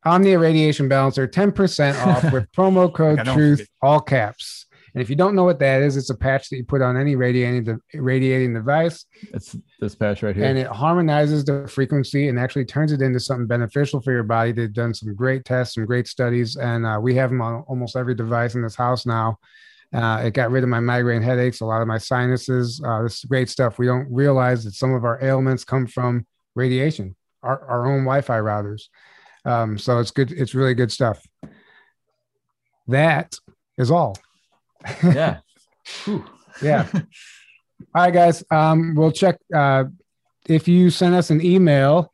Omnia Radiation Balancer, 10% off with promo code truth, all caps. And if you don't know what that is, it's a patch that you put on any radiating radiating device. It's this patch right here. And it harmonizes the frequency and actually turns it into something beneficial for your body. They've done some great tests, some great studies, and uh, we have them on almost every device in this house now. Uh, it got rid of my migraine headaches, a lot of my sinuses. Uh, this is great stuff. We don't realize that some of our ailments come from radiation, our, our own Wi Fi routers. Um, so it's good. It's really good stuff. That is all. Yeah. yeah. all right, guys. Um, we'll check. Uh, if you send us an email,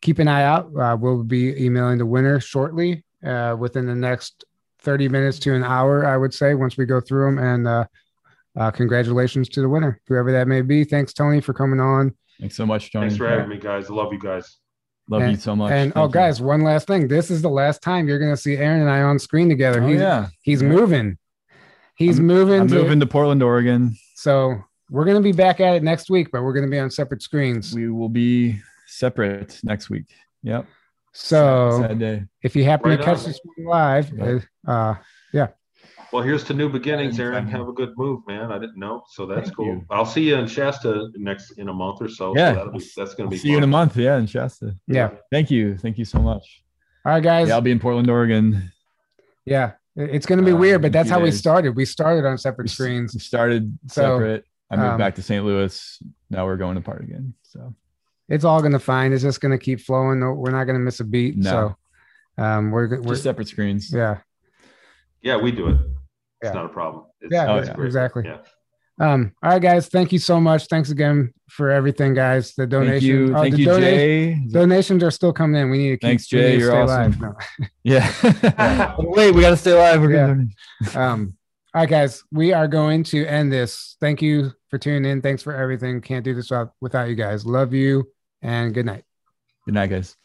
keep an eye out. Uh, we'll be emailing the winner shortly uh, within the next 30 minutes to an hour, I would say, once we go through them. And uh, uh, congratulations to the winner, whoever that may be. Thanks, Tony, for coming on. Thanks so much, Tony. Thanks for having me, guys. I love you guys. Love and, you so much. And Thank oh, you. guys, one last thing. This is the last time you're going to see Aaron and I on screen together. Oh, he's, yeah. He's yeah. moving. He's I'm, moving. I'm to, moving to Portland, Oregon. So we're going to be back at it next week, but we're going to be on separate screens. We will be separate next week. Yep. So sad, sad day. if you happen right to catch on. this live, uh, yeah, well, here's to new beginnings, Aaron. Have a good move, man. I didn't know, so that's Thank cool. You. I'll see you in Shasta next in a month or so. Yeah, so be, that's gonna be. See fun. you in a month, yeah, in Shasta. Yeah. Thank you, thank you so much. All right, guys. Yeah, I'll be in Portland, Oregon. Yeah, it's gonna be uh, weird, but that's how days. we started. We started on separate screens. We started separate. I moved um, back to St. Louis. Now we're going apart again. So it's all gonna fine. It's just gonna keep flowing. We're not gonna miss a beat. No. So um, we're we're just separate screens. Yeah. Yeah, we do it yeah. it's not a problem. It's, yeah, oh, yeah. exactly. Yeah. Um, all right, guys. Thank you so much. Thanks again for everything, guys. The donation. Thank you, uh, Thank you Jay. Donations are still coming in. We need to keep. Thanks, Jay. You're awesome. No. Yeah. yeah. Wait, we got to stay alive. We're yeah. Um. All right, guys. We are going to end this. Thank you for tuning in. Thanks for everything. Can't do this without, without you guys. Love you and good night. Good night, guys.